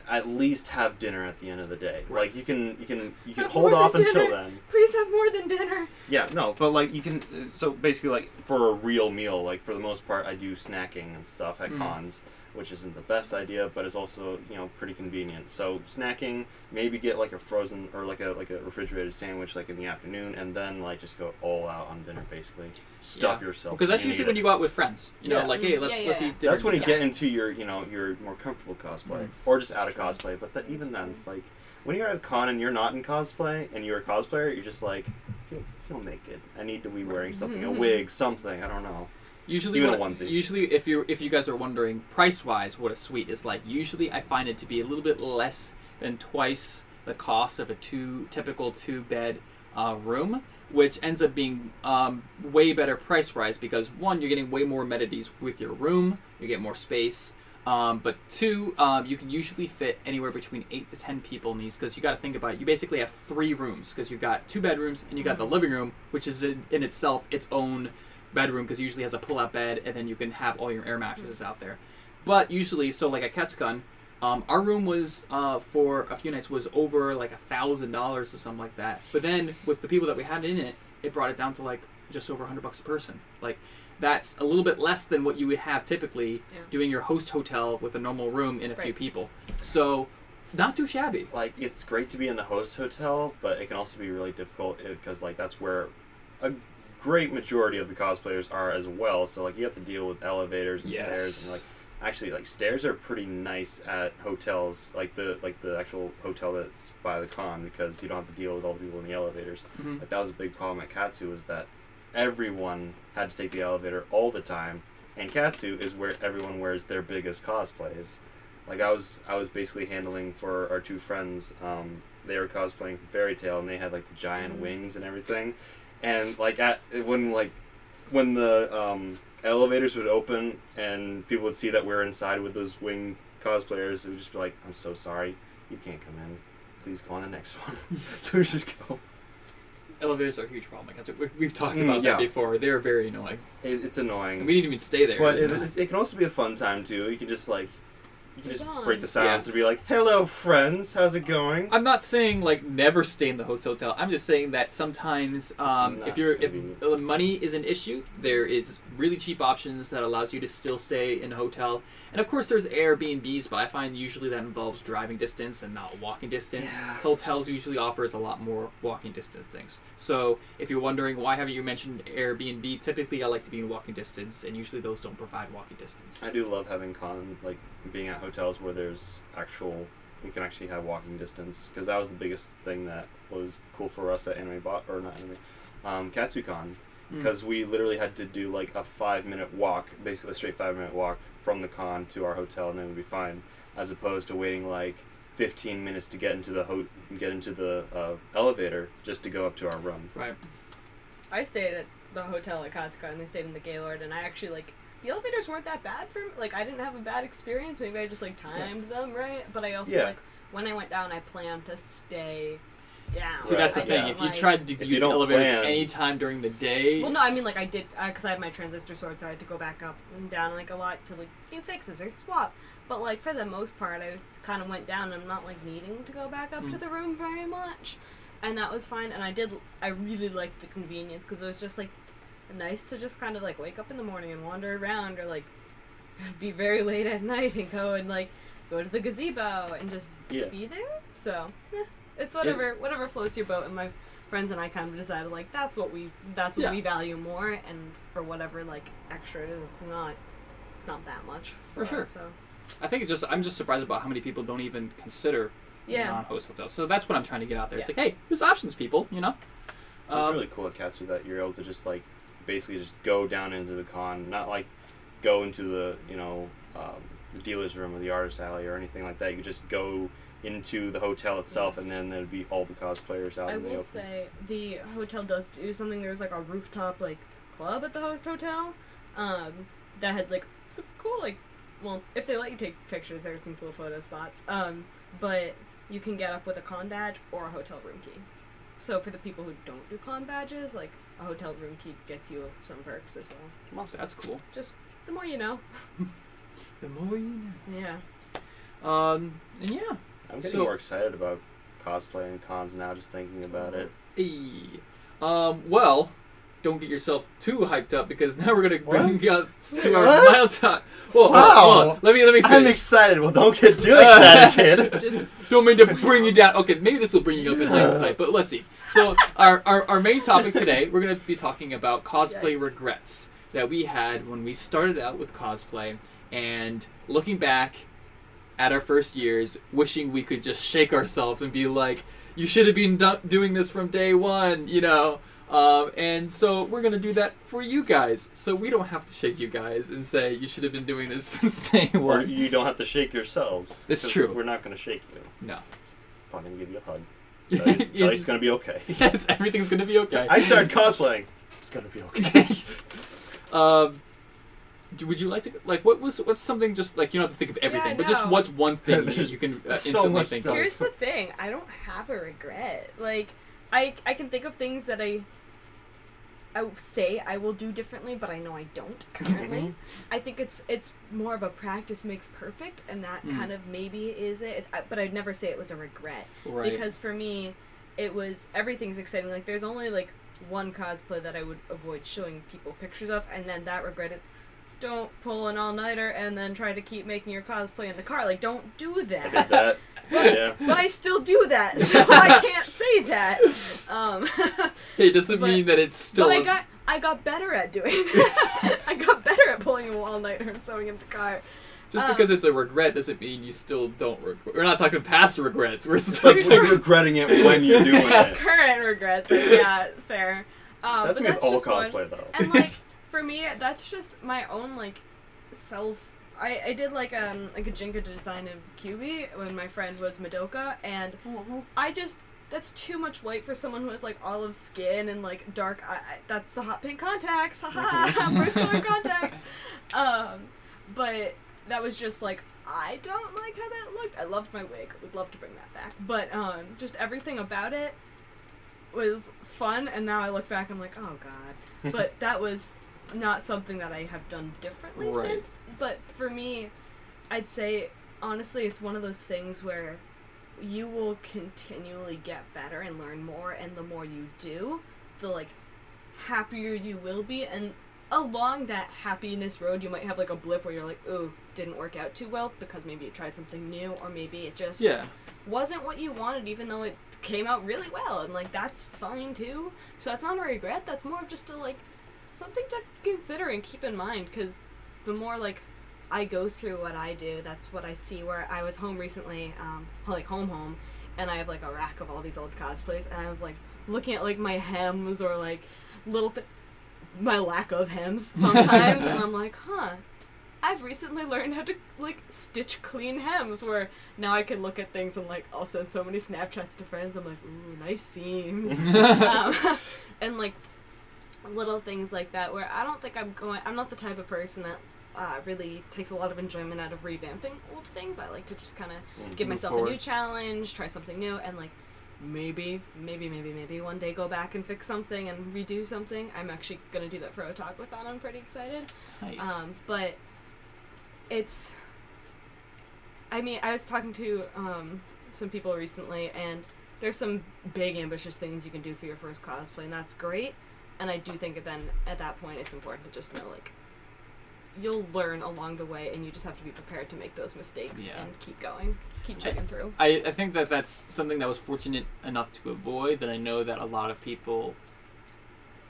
at least have dinner at the end of the day. Right. Like you can you can you can Have hold off than until dinner. then. Please have more than dinner. Yeah, no, but like you can. So basically, like for a real meal, like for the most part, I do snacking and stuff at Mm. cons. Which isn't the best idea, but is also you know pretty convenient. So snacking, maybe get like a frozen or like a like a refrigerated sandwich like in the afternoon, and then like just go all out on dinner basically. Stuff Yeah. yourself Because that's and usually eat when you go out with friends. You know, Yeah. like hey, let's yeah, let's eat dinner. That's when you Yeah. get into your you know your more comfortable cosplay, Mhm. or just out of cosplay. But that, even then, it's like when you're at a con and you're not in cosplay and you're a cosplayer, you're just like feel, feel naked. I need to be wearing something, a Mhm. wig, something. I don't know. Usually, Even a onesie. Usually, if you if you guys are wondering price wise what a suite is like, usually I find it to be a little bit less than twice the cost of a two typical two bed uh, room, which ends up being um, way better price wise because one you're getting way more amenities with your room, you get more space. Um, but two, um, you can usually fit anywhere between eight to ten people in these because you got to think about it. You basically have three rooms because you've got two bedrooms and you got the living room, which is in, in itself its own bedroom because usually has a pull-out bed and then you can have all your air mattresses out there. But usually, so like at Katsucon, um, our room was uh, for a few nights was over like a thousand dollars or something like that. But then with the people that we had in it, it brought it down to like just over a hundred bucks a person. Like that's a little bit less than what you would have typically Yeah. doing your host hotel with a normal room and a few people. So not too shabby. Like it's great to be in the host hotel, but it can also be really difficult because like that's where a great majority of the cosplayers are as well. So like you have to deal with elevators and stairs and like actually like stairs are pretty nice at hotels like the like the actual hotel that's by the con because you don't have to deal with all the people in the elevators. Mhm. Like that was a big problem at Katsu was that everyone had to take the elevator all the time, and Katsu is where everyone wears their biggest cosplays. Like I was, I was basically handling for our two friends. Um, they were cosplaying Fairy Tail, and they had like the giant wings and everything. And like at when like when the um, elevators would open and people would see that we are inside with those wing cosplayers, it would just be like, "I'm so sorry, you can't come in. Please go on the next one." so we just go. Elevators are a huge problem. Like, We've talked Mm, about yeah. that before. They're very annoying. It, it's annoying. And we didn't even stay there. But it, it, it can also be a fun time too. You can just like, you can just Fun. break the silence and be like, "Hello, friends. How's it going?" I'm not saying like never stay in the host hotel. I'm just saying that sometimes um, if you're if convenient. uh, money is an issue, there is really cheap options that allows you to still stay in a hotel. And of course, there's Airbnbs, but I find usually that involves driving distance and not walking distance. Hotels usually offers a lot more walking distance things. So if you're wondering why haven't you mentioned Airbnb, typically I like to be in walking distance, and usually those don't provide walking distance. I do love having con like being at hotels where there's actual we can actually have walking distance because that was the biggest thing that was cool for us at Anime Bot or not Anime, um, KatsuCon Hmm. because we literally had to do like a five minute walk, basically a straight five minute walk from the con to our hotel and then we'd be fine, as opposed to waiting like. 15 minutes to get into the ho- get into the uh, elevator just to go up to our room. Right. I stayed at the hotel at Katsucon and I stayed in the Gaylord and I actually like the elevators weren't that bad for me. Like I didn't have a bad experience. Maybe I just like timed them right. But I also Yeah. like when I went down, I planned to stay down. See, that's the Right, thing. yeah. If you Like- tried to If you use don't elevators plan- anytime during the day, Well, no, I mean like I did because I had my transistor sword, so I had to go back up and down like a lot to like do fixes or swap. But like for the most part, I kind of went down. I'm not like needing to go back up to Mm. the room very much, and that was fine. And I did, I really liked the convenience because it was just like nice to just kind of like wake up in the morning and wander around, or like be very late at night and go and like go to the gazebo and just Yeah. be there. So yeah, it's whatever whatever floats your boat. And my friends and I kind of decided like that's what we that's what Yeah. we value more, and for whatever like extra it is, it's not it's not that much For us, sure. So I think it just I'm just surprised about how many people don't even consider yeah, non-host hotels. So that's what I'm trying to get out there. It's like, hey, there's options, people. You know. It's Um, really cool at Katsu that you're able to just like basically just go down into the con, not like go into the you know um, the dealer's room or the artist alley or anything like that. You just go into the hotel itself, and then there'd be all the cosplayers out I in the will open. say the hotel does do something. There's like a rooftop like club at the host hotel, um, that has like some cool like, well, if they let you take pictures, there's some cool photo spots. Um, but you can get up with a con badge or a hotel room key. So for the people who don't do con badges, like a hotel room key gets you some perks as well. well, that's cool. Just the more you know. The more you know. Yeah. Um, and yeah. I'm getting So- more excited about cosplay and cons now, just thinking about it. Hey. Um, well, don't get yourself too hyped up because now we're gonna bring What? us to our What? final talk. Well, hold on, Wow. hold on. let me let me I'm excited. Well, don't get too excited, kid. Just Don't mean to bring you down. Okay, maybe this will bring you up in hindsight, but let's see. So our, our, our main topic today, we're going to be talking about cosplay Yikes. regrets that we had when we started out with cosplay and looking back at our first years, wishing we could just shake ourselves and be like, you should have been do- doing this from day one, you know? Um, and so we're going to do that for you guys. So we don't have to shake you guys and say you should have been doing this since day Or one. you don't have to shake yourselves. It's true. We're not going to shake you. No. I'm going to give you a hug. Tell you, You it's going to be okay. yes, everything's going to be okay. I started cosplaying. It's going to be okay. um, would you like to like what was what's something just like you don't have to think of everything, I but just what's one thing that you can uh, so instantly much think stuff. of? Here's the thing. I don't have a regret. Like, I I can think of things that I I say I will do differently, but I know I don't currently. Mhm. I think it's it's more of a practice makes perfect, and that Mm. kind of maybe is it. I, but I'd never say it was a regret Right. because for me, it was everything's exciting. Like, there's only like one cosplay that I would avoid showing people pictures of, and then that regret is. Don't pull an all nighter and then try to keep making your cosplay in the car. Like, don't do I that did that. yeah. but I still do that, so I can't say that. Um, it doesn't but- mean that it's still. but I a- got I got better at doing that. I got better at pulling a all nighter and sewing in the car. just um, because it's a regret doesn't mean you still don't. Reg- we're not talking past regrets. We're still like we're regretting it when you're doing it. Current regrets, yeah, fair. Um, That's me with all just one. cosplay, though. And like for me, that's just my own like self. I, I did like um like a Jenga design of QB when my friend was Madoka, and I just that's too much white for someone who has like olive skin and like dark. I, that's the hot pink contacts, haha, first color contacts. Um, but that was just like I don't like how that looked. I loved my wig. Would love to bring that back, but um, just everything about it was fun. And now I look back, I'm like, oh god. But that was not something that I have done differently Right. since. But for me, I'd say honestly, it's one of those things where you will continually get better and learn more, and the more you do, the like happier you will be, and along that happiness road, you might have like a blip where you're like, "Ooh, didn't work out too well," because maybe you tried something new, or maybe it just yeah. wasn't what you wanted, even though it came out really well, and like that's fine too. So that's not a regret. That's more of just a like something to consider and keep in mind, because the more like I go through what I do, that's what I see. Where I was home recently, um, like home home, and I have like a rack of all these old cosplays, and I was like looking at like my hems or like little th- my lack of hems sometimes, and I'm like, huh. I've recently learned how to like stitch clean hems where now I can look at things and like I'll send so many Snapchats to friends. I'm like, ooh, nice seams. um, and like little things like that where I don't think I'm going I'm not the type of person that uh, really takes a lot of enjoyment out of revamping old things. I like to just kind of give myself a new challenge, try something new, and like maybe, maybe, maybe, maybe one day go back and fix something and redo something. I'm actually gonna do that for Otakuthon. I'm pretty excited. Nice. Um, but it's. I mean, I was talking to um, some people recently, and there's some big ambitious things you can do for your first cosplay, and that's great. And I do think that then at that point, it's important to just know like you'll learn along the way, and you just have to be prepared to make those mistakes Yeah. and keep going, keep chipping through. I, I think that that's something that was fortunate enough to avoid that I know that a lot of people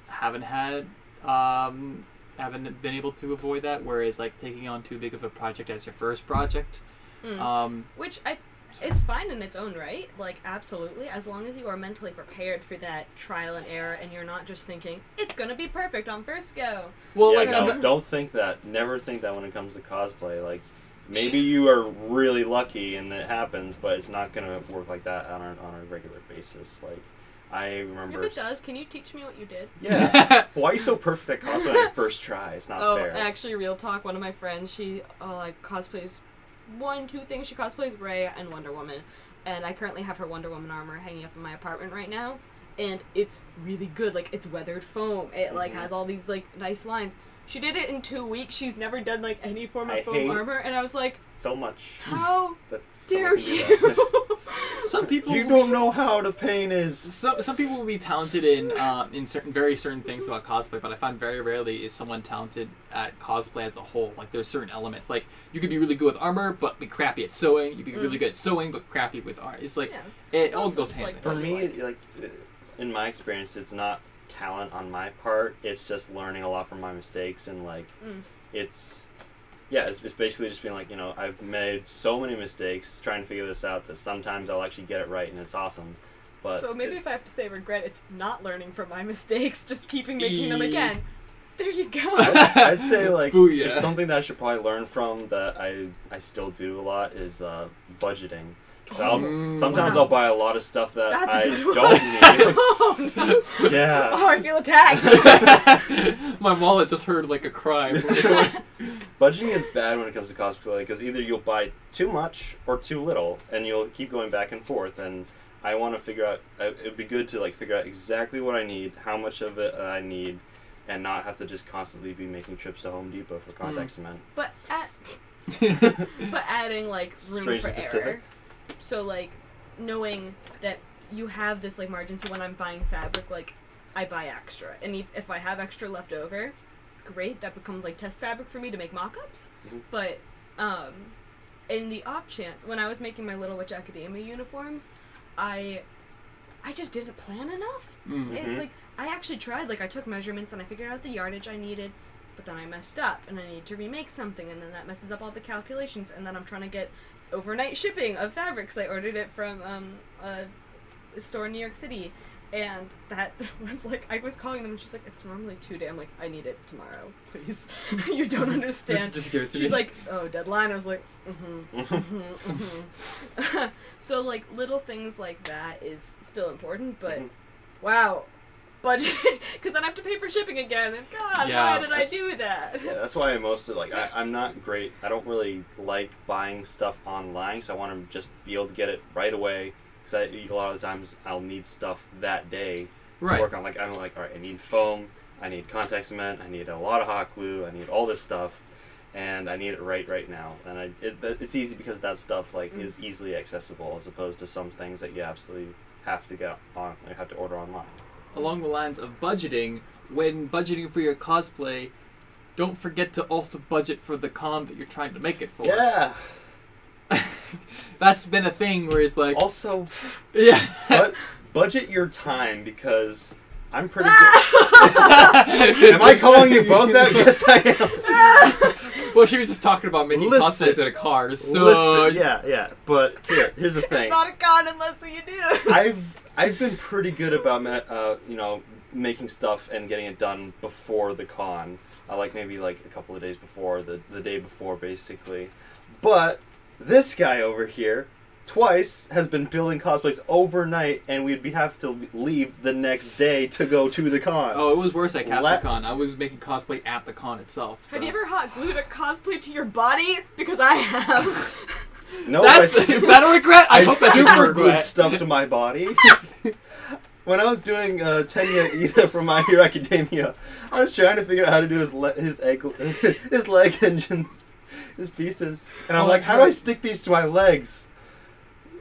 haven't had um, haven't been able to avoid that whereas like taking on too big of a project as your first project Mm. um, Which I, it's fine in its own right. Like absolutely, as long as you are mentally prepared for that trial and error, and you're not just thinking it's gonna be perfect on first go. well yeah, like no, I'm- don't think that. Never think that when it comes to cosplay. Like, maybe you are really lucky and it happens, but it's not gonna work like that on a, on a regular basis. Like, I remember. If remember. it does, can you teach me what you did? Yeah. Why are you so perfect at cosplay on your first try? It's not oh, fair. actually, real talk. One of my friends, she uh, like cosplays one, two things. She cosplays Ray and Wonder Woman, and I currently have her Wonder Woman armor hanging up in my apartment right now, and it's really good. Like it's weathered foam. It like Mhm. has all these like nice lines. She did it in two weeks. She's never done like any form of I foam hate- armor, and I was like, so much. how That dare someone can do you? Some people You don't be- know how to paint is. Some, some people will be talented in um, in certain very certain things about cosplay, but I find very rarely is someone talented at cosplay as a whole. Like there's certain elements, like you could be really good with armor, but be crappy at sewing. You'd be really good at sewing, but crappy with art. It's like Yeah. it all goes just, hand like, in For me, like in my experience, it's not talent on my part. It's just learning a lot from my mistakes and like Mm. it's yeah, it's, it's basically just being like you know I've made so many mistakes trying to figure this out that sometimes I'll actually get it right and it's awesome. But so maybe it- if I have to say regret, it's not learning from my mistakes, just keeping making them again. There you go. I'd, I'd say like Booyah. it's something that I should probably learn from that I I still do a lot is uh, budgeting. So I'll, Mm. sometimes Wow. I'll buy a lot of stuff that That's a I good don't need. oh, no. yeah. oh, I feel attacked. My wallet just heard like a cry. Budgeting is bad when it comes to cosplay because either you'll buy too much or too little, and you'll keep going back and forth. And I want to figure out. uh, It'd be good to like figure out exactly what I need, how much of it I need, and not have to just constantly be making trips to Home Depot for contact Mm. cement. but at, but adding like room Strangely for specific. error. So like knowing that you have this like margin. So when I'm buying fabric, like I buy extra, and if, if I have extra left over, great. That becomes like test fabric for me to make mock-ups. Mhm. But um, in the off chance, when I was making my Little Witch Academia uniforms, I I just didn't plan enough. Mm. It's like I actually tried. Like I took measurements and I figured out the yardage I needed, but then I messed up and I need to remake something, and then that messes up all the calculations. And then I'm trying to get overnight shipping of fabrics. I ordered it from um, a, a store in New York City, and that was like I was calling them. and She's like, "It's normally two day." I'm like, "I need it tomorrow, please." you don't understand. Just, just give it to She's me. like, "Oh, deadline." I was like, "Mm-hmm." mm-hmm, mm-hmm. so like little things like that is still important, but Mhm. wow, budget because then I have to pay for shipping again. And God, Yeah, why did I do that? Yeah, that's why I mostly like I, I'm not great. I don't really like buying stuff online, so I want to just be able to get it right away. Because a lot of the times I'll need stuff that day to right. work on. Like I'm like, all right, I need foam, I need contact cement, I need a lot of hot glue, I need all this stuff, and I need it right right now. And I it, it's easy because that stuff like Mm. is easily accessible as opposed to some things that you absolutely have to get on. You have to order online. Along the lines of budgeting, when budgeting for your cosplay, don't forget to also budget for the con that you're trying to make it for. Yeah. That's been a thing where it's like, Also, yeah. but budget your time because I'm pretty good. Am I calling you both that? Yes, I am. Well, she was just talking about making Listen. cosplays in a car, so Listen, yeah, yeah. But here, here's the thing. It's not a con unless you do. I've I've been pretty good about uh, you know making stuff and getting it done before the con. I like maybe like a couple of days before the the day before basically. But this guy over here twice has been building cosplays overnight and we'd be have to leave the next day to go to the con. Oh, it was worse at Let- I was making cosplay at the con itself. So. Have you ever hot glued a cosplay to your body? Because I have. no, That's I, is that a regret? I, I hope that's a super glued regret. stuff to my body. when I was doing uh, Tenya Iida from My Hero Academia, I was trying to figure out how to do his le- his egg his leg engines, his pieces, and I'm Oh, like, that's how do I stick these to my legs?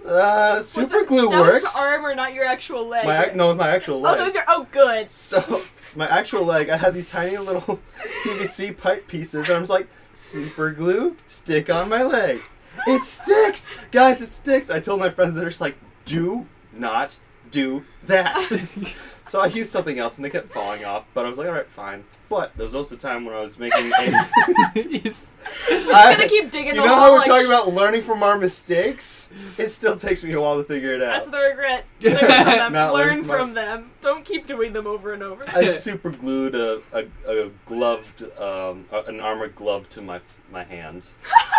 Uh, super that- glue that works. Was arm or not your actual leg? my ac- no, my actual leg. Oh, those are. Oh, good. So my actual leg, I had these tiny little PVC pipe pieces, and I was like, super glue, stick on my leg. It sticks, guys. It sticks. I told my friends that are just like, do not do that. so I used something else, and they kept falling off. But I was like, all right, fine. But there was also a time when I was making a. He's- I'm just gonna keep digging you the know hole. how we're like, talking about learning from our mistakes? It still takes me a while to figure it out. That's the regret. Learn from them. Not learn Learn from from them. Don't keep doing them over and over. I super glued a, a, a gloved, um, a- an armored glove to my my hands.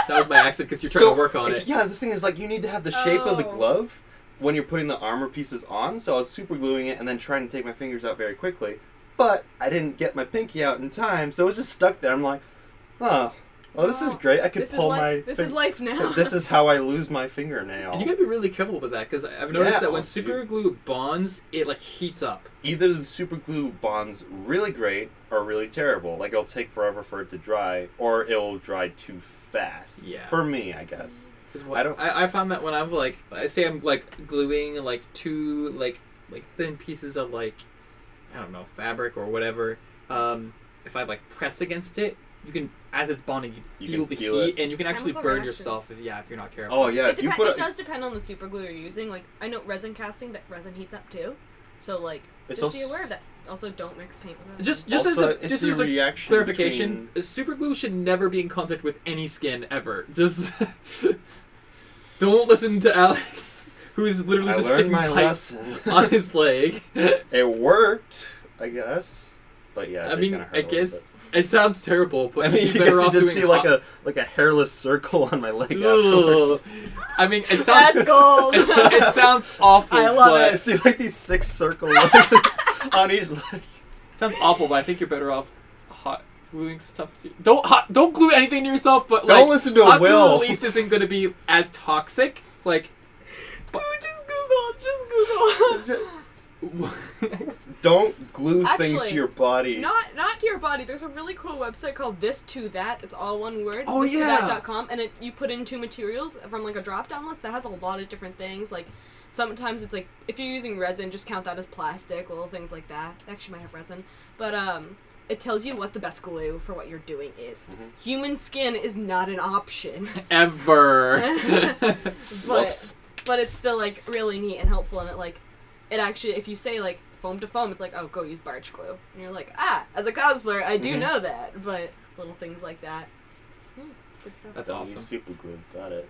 that was by accident because you're trying to work on it. Yeah, the thing is, like, you need to have the shape of the Oh. glove when you're putting the armor pieces on. So I was super gluing it and then trying to take my fingers out very quickly, but I didn't get my pinky out in time, so it was just stuck there. I'm like, oh, well, this is Oh, great. I could This is pull li- my. This fin- is life now. this is how I lose my fingernail. And you gotta be really careful with that because I've noticed Yeah, that oh, when super glue bonds, it like heats up. Either the super glue bonds really great or really terrible. Like it'll take forever for it to dry, or it'll dry too fast. Yeah. For me, I guess. Is what I don't- I, I found that when I'm like I say I'm like gluing like two like like thin pieces of like I don't know fabric or whatever. Um, if I like press against it, you can as it's bonding, you, You feel the feel heat, it. and you can actually Chemical burn reactions. yourself if yeah if you're not careful. Oh yeah, it, if you put it a, does depend on the super glue you're using. Like I know resin casting that resin heats up too, so like It's just be aware of that. Also, don't mix paint with resin. Just just Also, as a just as a reaction clarification, between- super glue should never be in contact with any skin ever. Just don't listen to Alex, who's literally I just learned sticking my pipes lesson. on his leg. it worked, I guess. But yeah, I mean, kinda hurt I a little guess it sounds terrible, but I mean, you're better guess you off did doing see like a like a hairless circle on my leg afterwards. Ugh. I mean, it sounds That's gold. it, so- it sounds awful. I love but, I see like these six circles on each leg. Sounds awful, but I think you're better off hot gluing stuff to. Don't hot. Don't glue anything to yourself. But Don't listen to hot Will. glue at least isn't going to be as toxic. Like, Ooh, just Google. Just Google. Don't glue things to your body. not not to your body. There's a really cool website called This To That. It's all one word. Oh, this to yeah. that.com, and it you put in two materials from like a drop down list that has a lot of different things. Like sometimes it's like if you're using resin, just count that as plastic, little things like that. Actually might have resin, but um. It tells you what the best glue for what you're doing is. Mm-hmm. Human skin is not an option, ever. but Whoops. but it's still like really neat and helpful and it like it actually if you say like foam to foam it's like oh go use barge glue and you're like ah as a cosplayer i do Mhm. know that but little things like that good stuff. That's Don't awesome. super glue. Got it.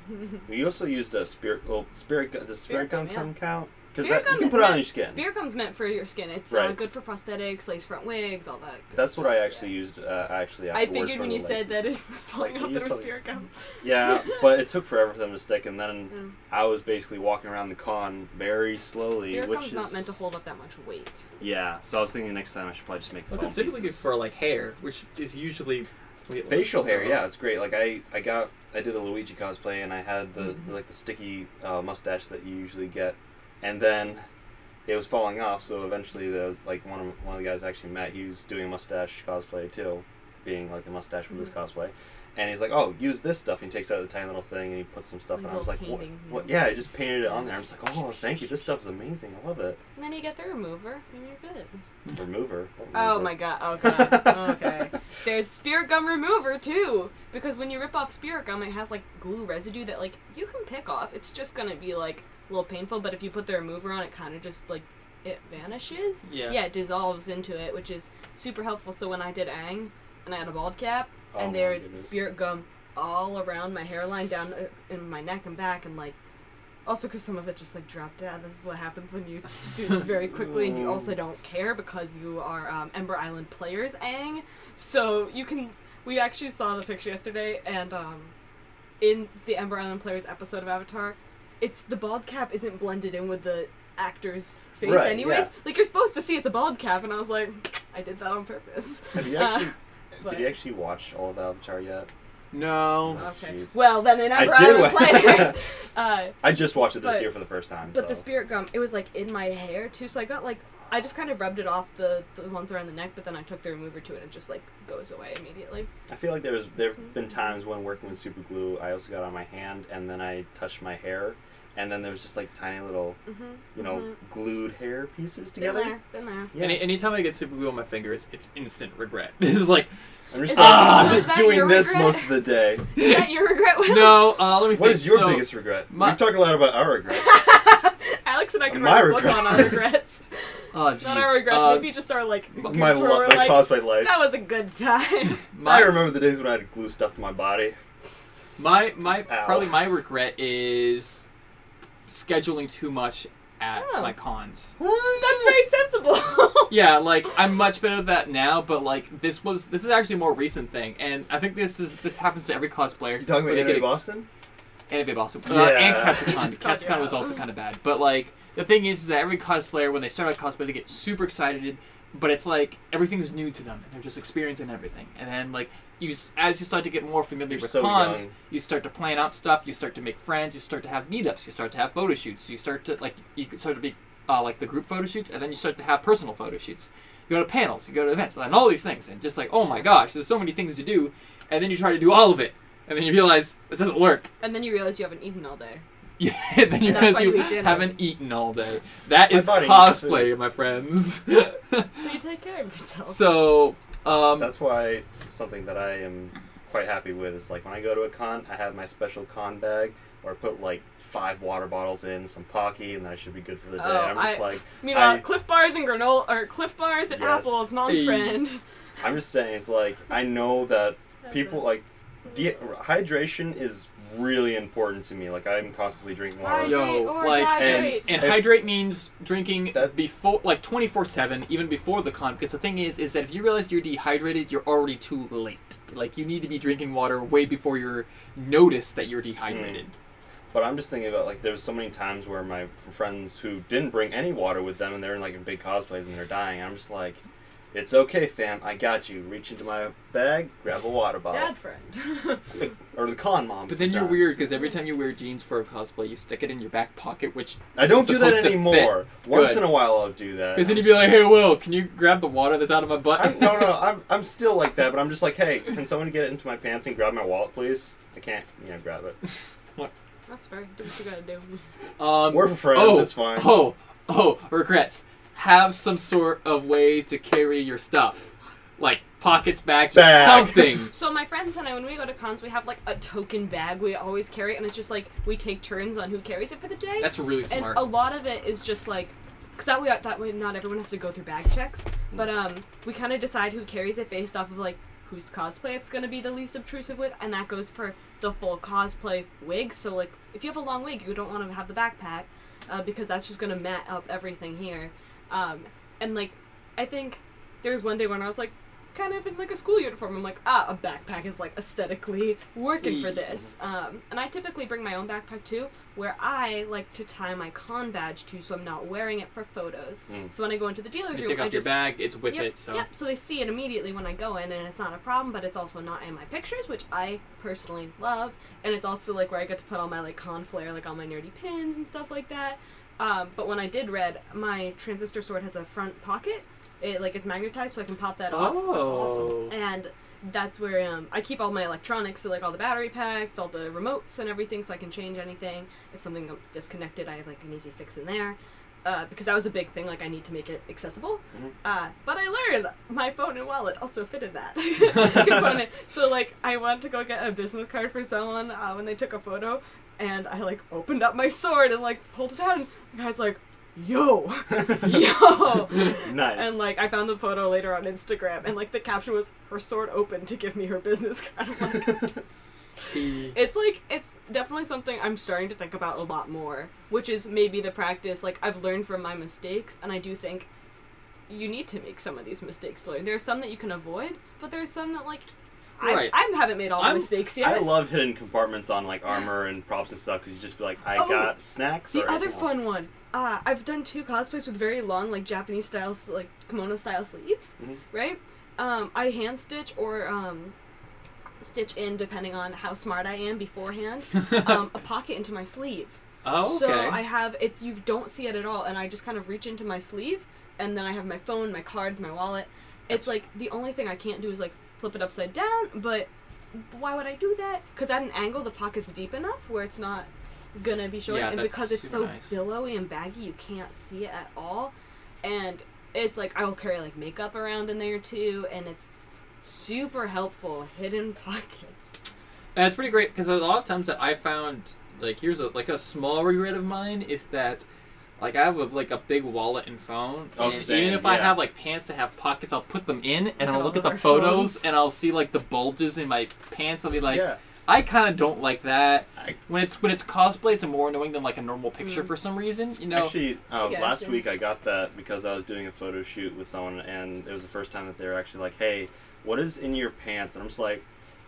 we also used a spirit. Well, spirit. gu- Does spirit, Spirit gum gum, come count? Because Spirit you gum can is put it on meant- your skin. Spirit gum's meant for your skin. It's uh, good for prosthetics, lace front wigs, all that. good That's what stuff, I yeah. actually used. Uh, actually, I figured when you the, said that it was falling like, off you there was saw- gum. Yeah, but it took forever for them to stick, and then Mm. I was basically walking around the con very slowly, Spirit which gum's is not meant to hold up that much weight. yeah. So I was thinking next time I should probably just make Well, foam specifically pieces. for like hair, which is usually facial hair. Yeah, it's great. Like I, I got, I did a Luigi cosplay, and I had the Mm-hmm. like the sticky uh, mustache that you usually get, and then it was falling off. So eventually, the like one of one of the guys I actually met, he was doing mustache cosplay too, being like the mustache with his Mm-hmm. cosplay. And he's like, "Oh, use this stuff." And he takes out the tiny little thing and he puts some stuff. Like and I was like, "What? What? yeah. Yeah, I just painted it on there." I'm just like, "Oh, thank you. This stuff is amazing. I love it." And then you get the remover, and you're good. Remover. What Oh my god, okay. okay. There's spirit gum remover too. Because when you rip off spirit gum, it has like glue residue that like you can pick off. It's just gonna be like a little painful, but if you put the remover on, it kind of just like it vanishes. Yeah. Yeah, it dissolves into it, which is super helpful. So when I did Aang and I had a bald cap, Oh and there's goodness. spirit gum all around my hairline, down uh, in my neck and back, and like. Also, because some of it just like dropped down. This is what happens when you do this very quickly, and you also don't care because you are um, Ember Island players, Aang. So you can. We actually saw the picture yesterday, and um, in the Ember Island players episode of Avatar, it's the bald cap isn't blended in with the actor's face, Right, anyways. yeah. Like you're supposed to see it's a bald cap, and I was like, I did that on purpose. Have you Uh, actually? But- did you actually watch all of Avatar yet? No. Okay. Jeez. Well, then in I Ember did Island wa- players. uh, I just watched it this But- year for the first time. But the spirit gum, it was like in my hair too, so I got like I just kind of rubbed it off the the ones around the neck, but then I took the remover to it and it just like goes away immediately. I feel like there's there've been times when working with super glue, I also got on my hand and then I touched my hair, and then there was just like tiny little, Mm-hmm. you know, glued hair pieces Been together. there, been there. Yeah. Any anytime I get super glue on my fingers, it's instant regret. it's like I'm just Is like, that- I'm just doing this regret? most of the day. Is that your regret? Will? no. Uh, let me think. What is your So, biggest regret? my- We've talked a lot about our regrets. Alex and I can write a book on our regrets. Oh, jeez. Not our regrets, Uh, maybe just our like my moments where lo- my like, cosplay life. that was a good time. my, I remember the days when I had to glue stuff to my body. My my Ow. probably my regret is scheduling too much at Oh. my cons. That's very sensible. Yeah, like I'm much better at that now, but like this was this is actually a more recent thing, and I think this is this happens to every cosplayer. You talking where about they Anime get ex- Boston? Anime Boston. Uh, Yeah. and Katsucon. Jesus, God, Katsucon was also kind of bad. But, like, the thing is that every cosplayer, when they start out cosplay, they get super excited, but it's like everything's new to them, and they're just experiencing everything. And then, like, you as you start to get more familiar You're with so cons, young. you start to plan out stuff, you start to make friends, you start to have meetups, you start to have photo shoots, you start to, like, you start to be, uh, like, the group photo shoots, and then you start to have personal photo shoots. You go to panels, you go to events, and all these things, and just like, oh my gosh, there's so many things to do, and then you try to do all of it and then you realize it doesn't work. And then you realize you haven't eaten all day. Yeah, then you realize you you haven't eaten all day. That My is cosplay, my friends. So you take care of yourself. so, um, That's why something that I am quite happy with is like when I go to a con, I have my special con bag where I put like five water bottles in, some Pocky, and then I should be good for the day. Oh, I'm just I- like, Meanwhile, I- Clif Bars and granola, or Clif Bars and Yes. apples, mom Hey. friend. I'm just saying, it's like I know that people like de- hydration is really important to me. Like I'm constantly drinking water. Hydrate Yo, or like, hydrate. and If- hydrate means drinking That- before, like twenty four seven, even before the con. Because the thing is, is that if you realize you're dehydrated, you're already too late. Like you need to be drinking water way before you're notice that you're dehydrated. Mm. But I'm just thinking about like there's so many times where my friends who didn't bring any water with them and they're in like in big cosplays and they're dying. I'm just like, it's okay, fam. I got you. Reach into my bag, grab a water bottle, Dad friend. or the con mom. But then you're weird because every time you wear jeans for a cosplay, you stick it in your back pocket, which I don't do that anymore. Once Good. in a while, I'll do that. Because then you'd be like, "Hey, Will, can you grab the water that's out of my butt?" I'm, no, no, I'm, I'm still like that, but I'm just like, hey, can someone get it into my pants and grab my wallet, please? I can't, you know, grab it. what? That's fair. Do what you gotta do. Um, We're friends, oh, it's fine. Oh, oh, regrets. Have some sort of way to carry your stuff, like pockets, bags, Bag. something. So my friends and I, when we go to cons, we have like a token bag we always carry, and it's just like we take turns on who carries it for the day. That's really smart. and a lot of it is just like because that way that way not everyone has to go through bag checks but um we kind of decide who carries it based off of like whose cosplay it's going to be the least obtrusive with and that goes for the full cosplay wig so like if you have a long wig you don't want to have the backpack uh, because that's just going to mat up everything here um and like i think there was one day when i was like kind of in like a school uniform i'm like ah a backpack is like aesthetically working for this um and i typically bring my own backpack too where I like to tie my con badge to, so I'm not wearing it for photos. Mm. So when I go into the dealer's you room, take I off your just bag, it's with yep, it. So yep. So they see it immediately when I go in, and it's not a problem. But it's also not in my pictures, which I personally love, and it's also like where I get to put all my like con flair, like all my nerdy pins and stuff like that. Um, but when I did red, my transistor sword has a front pocket. It like it's magnetized, so I can pop that off. oh, And that's where um, I keep all my electronics, so like all the battery packs, all the remotes, and everything, so I can change anything. If something comes disconnected, I have like an easy fix in there. Uh, because that was a big thing, like I need to make it accessible. Uh, but I learned my phone and wallet also fit in that. So like I went to go get a business card for someone uh, when they took a photo, and I like opened up my sword and like pulled it out. And the guy's like, "Yo, yo." nice. And like I found the photo later on Instagram, and like the caption was her sword open to give me her business card. I'm like, it's like it's definitely something I'm starting to think about a lot more, which is maybe the practice. Like I've learned from my mistakes, and I do think you need to make some of these mistakes to learn. There are some that you can avoid, but there are some that like Right. I, I haven't made all the I'm- mistakes yet. I love hidden compartments on like armor and props and stuff because you just be like, I Oh, got snacks. The or other anything fun else. one. Uh, I've done two cosplays with very long, like Japanese style, s- like kimono style sleeves, Mhm. right? Um, I hand stitch or um, stitch in, depending on how smart I am beforehand, um, a pocket into my sleeve. oh, okay. So I have it's you don't see it at all, and I just kind of reach into my sleeve, and then I have my phone, my cards, my wallet. It's like the only thing I can't do is like flip it upside down, but why would I do that? Because at an angle, the pocket's deep enough where it's not gonna be showing, Yeah, and because it's so nice. billowy and baggy, you can't see it at all. And it's like I'll carry like makeup around in there too, and it's super helpful. Hidden pockets. And it's pretty great because a lot of times that I found like here's a like a small regret of mine is that like I have a, like a big wallet and phone, Oh, and same, even if I have like pants that have pockets, I'll put them in and I'll look at the photos phones. and I'll see like the bulges in my pants. I'll be like, yeah. I kind of don't like that. I- When it's when it's cosplay, it's more annoying than like a normal picture Mm. for some reason. You know, Actually, uh, Gotcha. last week I got that because I was doing a photo shoot with someone, and it was the first time that they were actually like, "Hey, what is in your pants?" And I'm just like,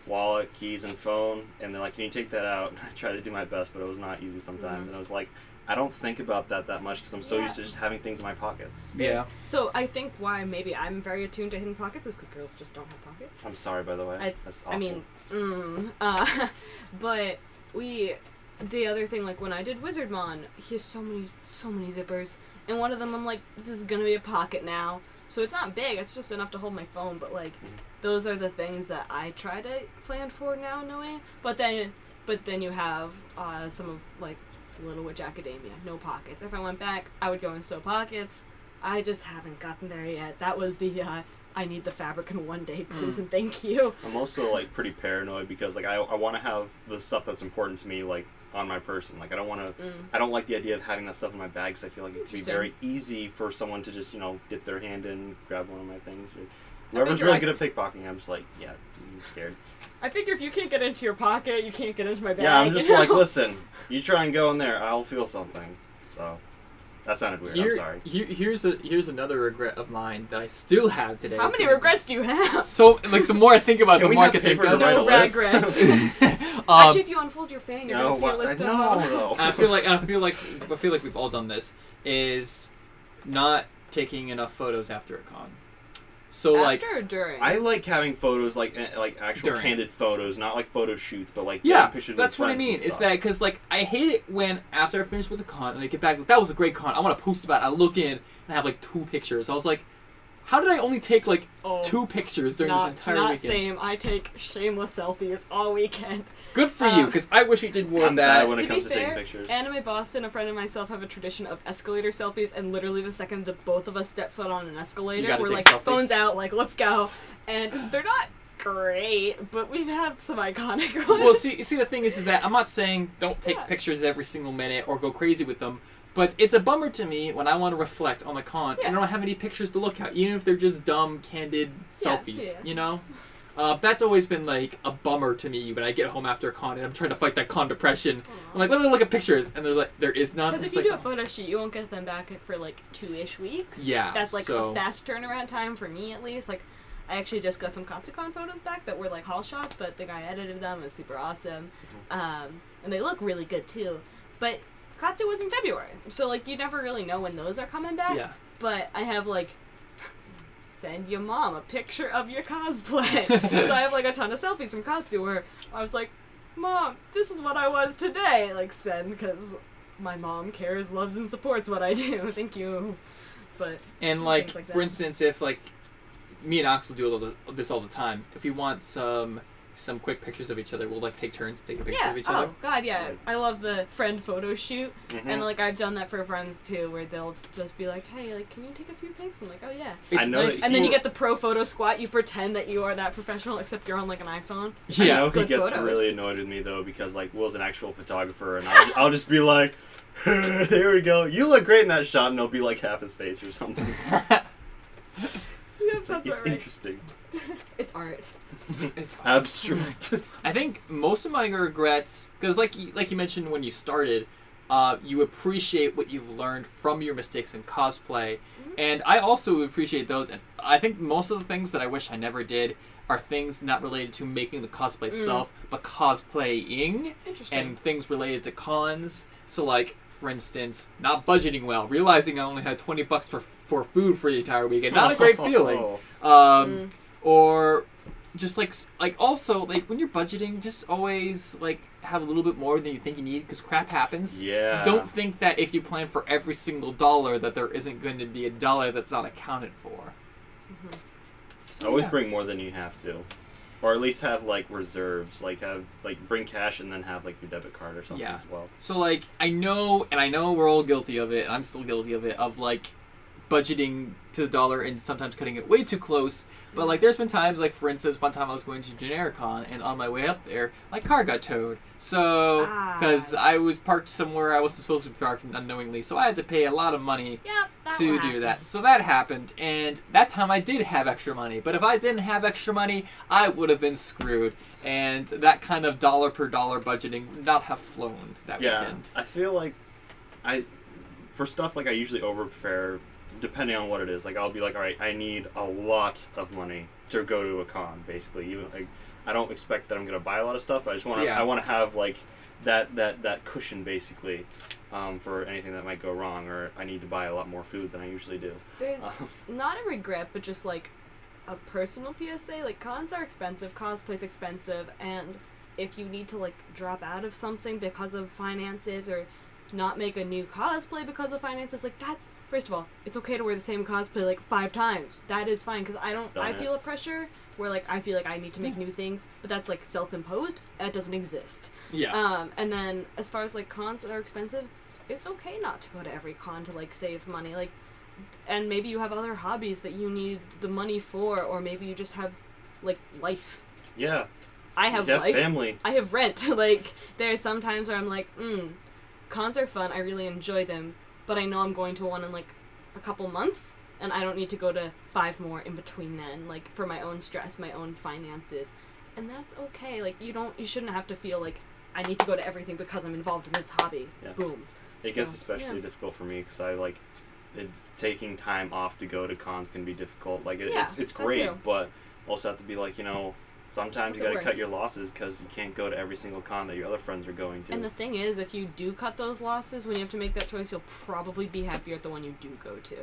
"Wallet, keys, and phone." And they're like, "Can you take that out?" And I tried to do my best, but it was not easy sometimes. Mhm. And I was like, "I don't think about that that much because I'm so Yeah. used to just having things in my pockets." yeah. So I think why maybe I'm very attuned to hidden pockets is because girls just don't have pockets. I'm sorry, by the way. It's, That's I mean, mm, uh, but we, the other thing, like when I did Wizardmon, he has so many, so many zippers, and one of them I'm like, this is gonna be a pocket now. so it's not big. It's just enough to hold my phone. But like, those are the things that I try to plan for now, knowing. But then, but then you have uh, some of like Little Witch Academia, no pockets. If I went back, I would go in sew pockets. I just haven't gotten there yet. That was the uh, I need the fabric in one day, please and thank you. I'm also like pretty paranoid because like I, I want to have the stuff that's important to me like on my person. Like I don't want to. I don't like the idea of having that stuff in my bag because I feel like it could be very easy for someone to just you know dip their hand in, grab one of my things. Or, whoever's figure really I- good at pickpocketing, I'm just like, yeah, I'm scared. I figure if you can't get into your pocket, you can't get into my bag. Yeah, I'm just you know? like, listen, you try and go in there, I'll feel something. So that sounded weird. I'm sorry. here, here's a here's another regret of mine that I still have today. How many So- regrets do you have? So like the more I think about, it, Can the we more I have can think paper to of. no regrets. um, Actually, if you unfold your fan, you're No, gonna see a what? list no, of them. no. and I feel like I feel like I feel like we've all done this is not taking enough photos after a con. So like or during? I like having photos like eh, like actual During. candid photos, not like photo shoots, but like yeah, taking pictures that's with what I friends mean. Is stuff. that because like I hate it when after I finish with a con and I get back, that was a great con. I want to post about. it. I look in and I have like two pictures. I was like, how did I only take like Oh, two pictures during not, this entire not weekend? same. I take shameless selfies all weekend. Good for you, Um, because I wish we did more I'm of bad that. when it to comes be to fair, taking pictures. Anime Boston, a friend and myself have a tradition of escalator selfies, and literally the second that both of us step foot on an escalator, we're like selfie. phones out, like let's go. And they're not great, but we've had some iconic ones. well, see, see, the thing is, is that I'm not saying don't take Yeah. pictures every single minute or go crazy with them, but it's a bummer to me when I want to reflect on the con Yeah. and I don't have any pictures to look at, even if they're just dumb, candid Yeah, selfies. yeah. You know, uh, that's always been like a bummer to me when I get home after a con and I'm trying to fight that con depression. I'm like, let me look at pictures, and there's like, there is none. Because if you like, do a photo shoot, you won't get them back for like two-ish weeks. Yeah, That's like so- a fast turnaround time for me at least. Like, I actually just got some Katsucon photos back that were like haul shots, but the guy edited them. It was super awesome. Mm-hmm. Um, and they look really good too. But Katsu was in February, so like you never really know when those are coming back. yeah. But I have like send your mom a picture of your cosplay. so I have like a ton of selfies from Katsu where I was like, Mom, this is what I was today. Like send because my mom cares, loves, and supports what I do. Thank you. But And like, like for instance, if like me and Ox will do this all the time. If we want some some quick pictures of each other, we'll like take turns taking pictures yeah, of each oh other. Oh God, yeah. I love the friend photo shoot, Mhm. and like I've done that for friends too, where they'll just be like, "Hey, like, can you take a few pics?" I'm like, "Oh yeah." It's I know nice And then you get the pro photo squat. You pretend that you are that professional, except you're on like an iPhone. I yeah. know he gets photos. really annoyed with me though because like Will's an actual photographer and I'll, I'll just be like, "There we go. You look great in that shot," and it'll be like half his face or something. Yep, that's it's right. interesting, It's art. it's abstract. I think most of my regrets, because like you, like you mentioned when you started, uh, you appreciate what you've learned from your mistakes in cosplay, and I also appreciate those. And I think most of the things that I wish I never did are things not related to making the cosplay itself, but cosplaying Interesting. and things related to cons. So like. For instance, not budgeting well, realizing I only had twenty bucks for for food for the entire weekend. Not a great feeling. Um, Mm. or just like like also like when you're budgeting, just always like have a little bit more than you think you need because crap happens. Yeah. Don't think that if you plan for every single dollar that there isn't going to be a dollar that's not accounted for. Mm-hmm. So, Always yeah. bring more than you have to, or at least have like reserves. Like have like bring cash and then have like your debit card or something Yeah. as well. So like I know, and I know we're all guilty of it, and I'm still guilty of it, of like budgeting to the dollar and sometimes cutting it way too close. But like there's been times, like for instance, one time I was going to Genericon, and on my way up there, my car got towed. So Ah. because I was parked somewhere I wasn't supposed to be parked unknowingly, so I had to pay a lot of money Yep, to do happen. that. So that happened, and that time I did have extra money. But if I didn't have extra money, I would have been screwed. And that kind of dollar per dollar budgeting would not have flown that Yeah, weekend. I feel like I for stuff like I usually over prepare depending on what it is. Like I'll be like, all right, I need a lot of money to go to a con. Basically, even like I don't expect that I'm gonna buy a lot of stuff. But I just want to Yeah. I want to have like that that that cushion basically um, for anything that might go wrong, or I need to buy a lot more food than I usually do. There's Um, not a regret, but just like a personal PSA. Like cons are expensive, cosplay's expensive, and if you need to like drop out of something because of finances or not make a new cosplay because of finances. Like that's first of all, it's okay to wear the same cosplay like five times. That is fine because I don't. Done I it. feel a pressure where like I feel like I need to make new things, but that's like self-imposed. That doesn't exist. Yeah. Um, and then as far as like cons that are expensive, it's okay not to go to every con to like save money. Like, and maybe you have other hobbies that you need the money for, or maybe you just have like life. Yeah. I have have life. family. I have rent. like there's some times where I'm like, mm, cons are fun. I really enjoy them, but I know I'm going to one in like a couple months, and I don't need to go to five more in between then, like for my own stress, my own finances, and that's okay. Like you don't, you shouldn't have to feel like I need to go to everything because I'm involved in this hobby. Yeah. Boom. It gets especially yeah. difficult for me because I like it, taking time off to go to cons can be difficult. Like it, Yeah, it's it's great, but also have to be like you know sometimes What's you got to cut your losses because you can't go to every single con that your other friends are going to. And the thing is, if you do cut those losses when you have to make that choice, you'll probably be happier at the one you do go to.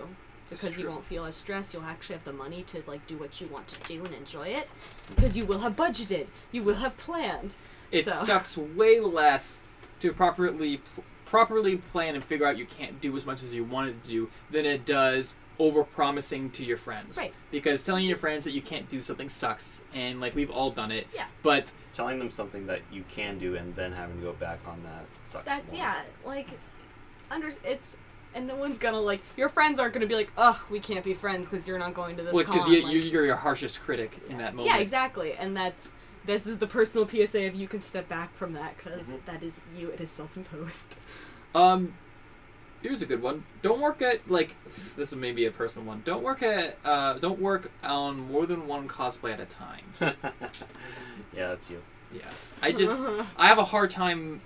Because you won't feel as stressed, you'll actually have the money to like do what you want to do and enjoy it. Because you will have budgeted, you will have planned. it so- sucks way less to properly pl- properly plan and figure out you can't do as much as you wanted to do than it does over promising to your friends. Right. Because telling your friends that you can't do something sucks, and like we've all done it. Yeah. But Telling them something that you can do and then having to go back on that sucks. That's more. yeah, like under it's and no one's gonna like your friends aren't gonna be like, ugh, we can't be friends because you're not going to this because con. you, like- you, you're your harshest critic in that moment. yeah, exactly, and that's this is the personal PSA if you can step back from that because Mhm. is you. It is self-imposed. Um, here's a good one. Don't work at like this is maybe a personal one. Don't work at uh, don't work on more than one cosplay at a time. yeah, that's you. Yeah, I just I have a hard time.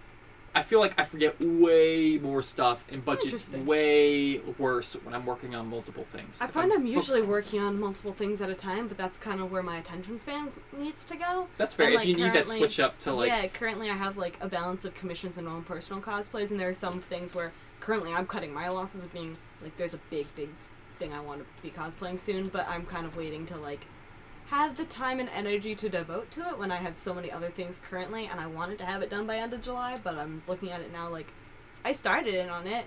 I feel like I forget way more stuff and budget Interesting. way worse when I'm working on multiple things. I If find I'm usually working on multiple things at a time, but that's kind of where my attention span needs to go. That's fair. and, if like, you need that switch up to like yeah, currently I have like a balance of commissions and my own personal cosplays, and there are some things where currently I'm cutting my losses of being like there's a big, big thing I want to be cosplaying soon, but I'm kind of waiting to like have the time and energy to devote to it when I have so many other things currently, and I wanted to have it done by end of July, but I'm looking at it now like I started in on it,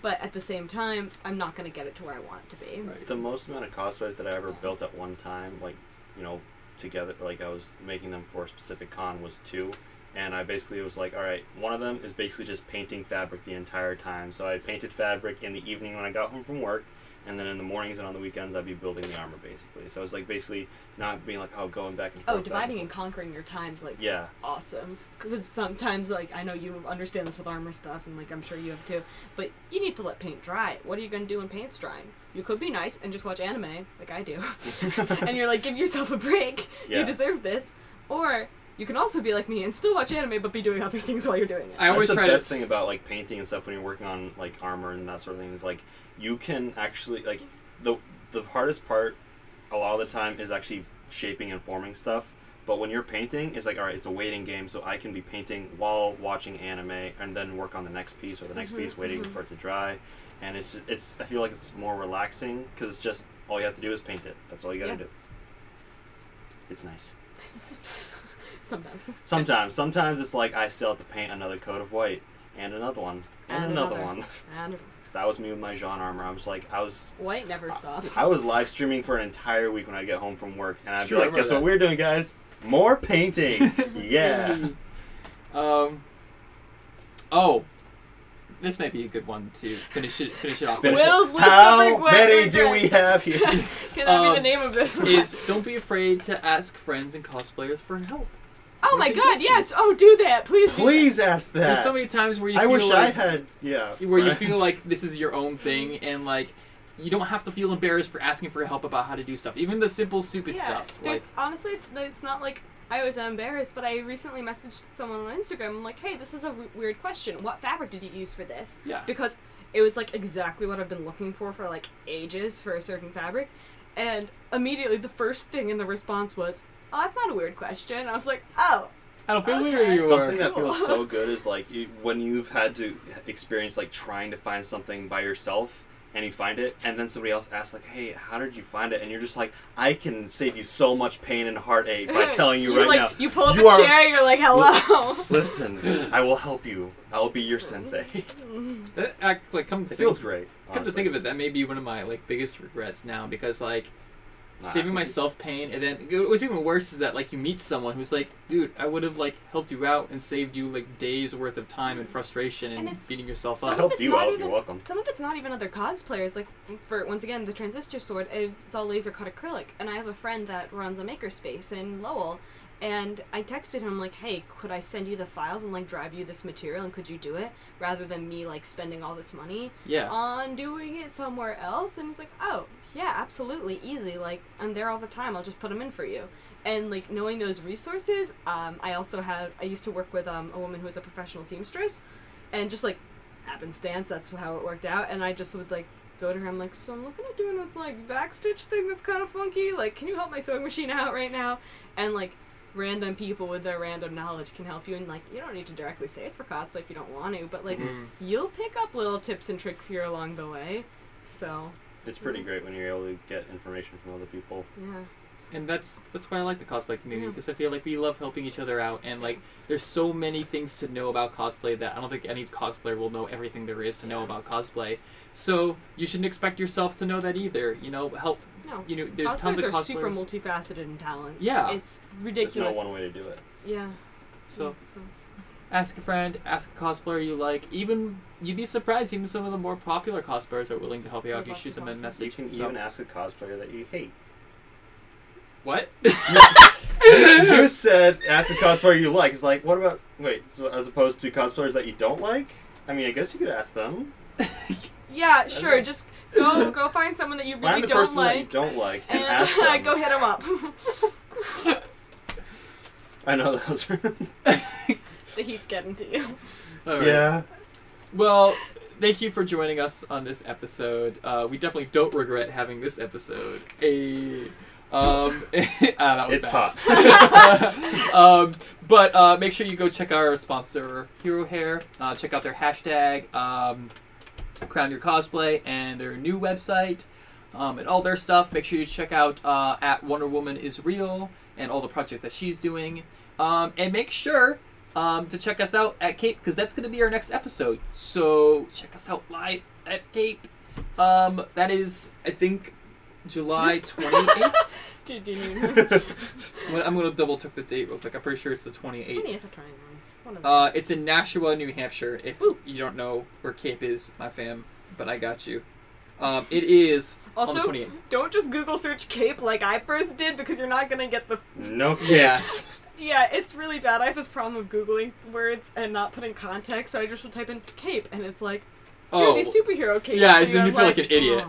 but at the same time I'm not gonna get it to where I want it to be. Right. The most amount of cosplays that I ever built at one time, like, you know, together, like I was making them for a specific con, was two. And I basically was like, all right, one of them is basically just painting fabric the entire time. So I painted fabric in the evening when I got home from work, and then in the mornings and on the weekends I'd be building the armor basically. So it's like basically not being like, oh, going back and oh, forth. Oh, dividing and forth. conquering your times like Yeah, awesome because sometimes like i know you understand this with armor stuff and like i'm sure you have too but you need to let paint dry what are you going to do when paint's drying you could be nice and just watch anime like i do and you're like give yourself a break Yeah. you deserve this or you can also be like me and still watch anime but be doing other things while you're doing it I always That's the try best to thing about like painting and stuff when you're working on like armor and that sort of thing is like you can actually like the the hardest part a lot of the time is actually shaping and forming stuff. But when you're painting, it's like all right, it's a waiting game, so I can be painting while watching anime and then work on the next piece or the next mm-hmm, piece, waiting mm-hmm. for it to dry. And it's it's I feel like it's more relaxing because it's just all you have to do is paint it. That's all you gotta Yeah. do. It's nice. sometimes Sometimes, sometimes it's like I still have to paint another coat of white and another one and, And another, another. one. and That was me with my Jean armor. I was like, I was, white never stops I was live streaming for an entire week when I get home from work, and I'd be like, remember guess what we're doing, guys? More painting. yeah. um. Oh, this might be a good one to finish it finish it off. Finish with. it. Will's list of How many do we have here? can that be the Um, name of this one? Is don't be afraid to ask friends and cosplayers for help. Oh my god yes oh do that please do Please ask that. There's so many times where you I feel wish like I had. Yeah. where you friends. feel like this is your own thing and like you don't have to feel embarrassed for asking for help about how to do stuff even the simple stupid yeah, stuff like There's honestly, it's- it's not like I was embarrassed, but I recently messaged someone on Instagram. I'm like, hey, this is a w- weird question. What fabric did you use for this? Yeah. Because it was like exactly what I've been looking for for like ages for a certain fabric, and immediately the first thing in the response was, "Oh, that's not a weird question." I was like, "Oh, i don't feel Okay. weird anymore Something that Cool. feels so good is like you, when you've had to experience like trying to find something by yourself and you find it, and then somebody else asks like, "Hey, how did you find it?" And you're just like, "I can save you so much pain and heartache by telling you, right like, now." You pull up You a are- chair, you're like, hello. Listen, I will help you. I will be your sensei. That act like come to it think, feels great. Come to think of it, that may be one of my like biggest regrets now because like Nah, saving myself pain, and then it was even worse is that like you meet someone who's like, dude, I would have like helped you out and saved you like days worth of time and mm. frustration and, And beating yourself Some I up. helped you not out. even- You're welcome. Some of it's not even other cosplayers. Like, for once again, the transistor sword, it's all laser cut acrylic. And I have a friend that runs a makerspace in Lowell. And I texted him, like, hey, could I send you the files and, like, drive you this material and could you do it? Rather than me, like, spending all this money Yeah. on doing it somewhere else. And he's like, oh, yeah, absolutely, easy. Like, I'm there all the time. I'll just put them in for you. And, like, knowing those resources, um, I also had, I used to work with um, a woman who was a professional seamstress. And just, like, happenstance, that's how it worked out. And I just would, like, go to her. I'm like, so I'm looking at doing this, like, backstitch thing that's kind of funky. Like, can you help my sewing machine out right now? And, like, random people with their random knowledge can help you and like you don't need to directly say it's for cosplay if you don't want to but like Mhm. you'll pick up little tips and tricks here along the way so It's pretty great when you're able to get information from other people. yeah and that's that's why I like the cosplay community Yeah. because I feel like we love helping each other out and like there's so many things to know about cosplay that I don't think any cosplayer will know everything there is to know about cosplay. So you shouldn't expect yourself to know that either. You know, help. no You know, there's cosplayers tons of are cosplayers. super multifaceted in talents Yeah. it's ridiculous. There's ridiculous no one way to do it. yeah so so ask a friend, ask a cosplayer you like. Even you'd be surprised. Even some of the more popular cosplayers are willing to help you out if you shoot them a message. You can So- even ask a cosplayer that you hate. what? you said ask a cosplayer you like. It's like, what about wait? So as opposed to cosplayers that you don't like? I mean, I guess you could ask them. yeah sure just go go find someone that you really Find the don't person that you like don't like and, and ask them. go hit them up I know those. Are the heat's getting to you All right. yeah. Well, thank you for joining us on this episode. Uh, we definitely don't regret having this episode. A um, ah, that was It's bad. hot. um, but uh, make sure you go check out our sponsor, Hero Hair. Uh, check out their hashtag, um, Crown Your Cosplay, and their new website, um, and all their stuff. Make sure you check out uh, at Wonder Woman is Real and all the projects that she's doing. Um, and make sure um, to check us out at Cape because that's going to be our next episode. So check us out live at Cape. Um, that is, I think, July 28th. Dude, do you I'm gonna- double check the date real quick. I'm pretty sure it's the 28th. 20th or 29th. Uh, it's in Nashua, New Hampshire. If Ooh. you don't know where Cape is, my fam, but I got you. Um, it is on the Also, 28th. don't just Google search cape like I first did because you're not gonna get the. No Yeah. capes. Yeah, it's really bad. I have this problem of googling words and not putting context, so I just will type in cape and it's like, here Oh, are these superhero capes. yeah, for then you I'm feel like an idiot.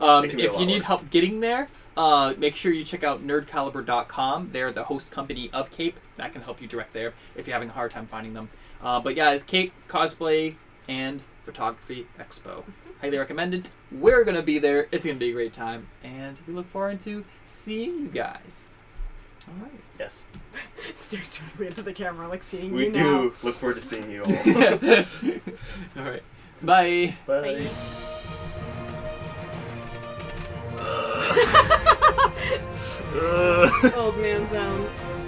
"Oh, um, It can be a if you need worse. help getting there, uh, make sure you check out nerdcaliber.com. They're the host company of Cape. That can help you direct there if you're having a hard time finding them. Uh, but yeah, it's Cape Cosplay and Photography Expo. Highly recommended. We're going to be there. It's going to be a great time. And we look forward to seeing you guys. All right. Yes. Stares directly into the camera, like seeing We you do now. look forward to seeing you all. All right. Bye. Bye. Old man sounds.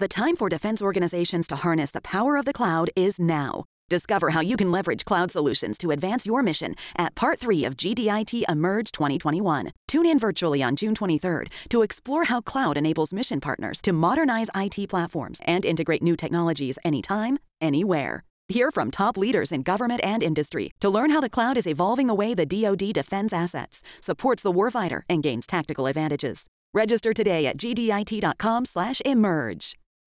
The time for defense organizations to harness the power of the cloud is now. Discover how you can leverage cloud solutions to advance your mission at Part 3 of GDIT Emerge 2021. Tune in virtually on June 23rd to explore how cloud enables mission partners to modernize IT platforms and integrate new technologies anytime, anywhere. Hear from top leaders in government and industry to learn how the cloud is evolving the way the DoD defends assets, supports the warfighter, and gains tactical advantages. Register today at gdit.com/emerge.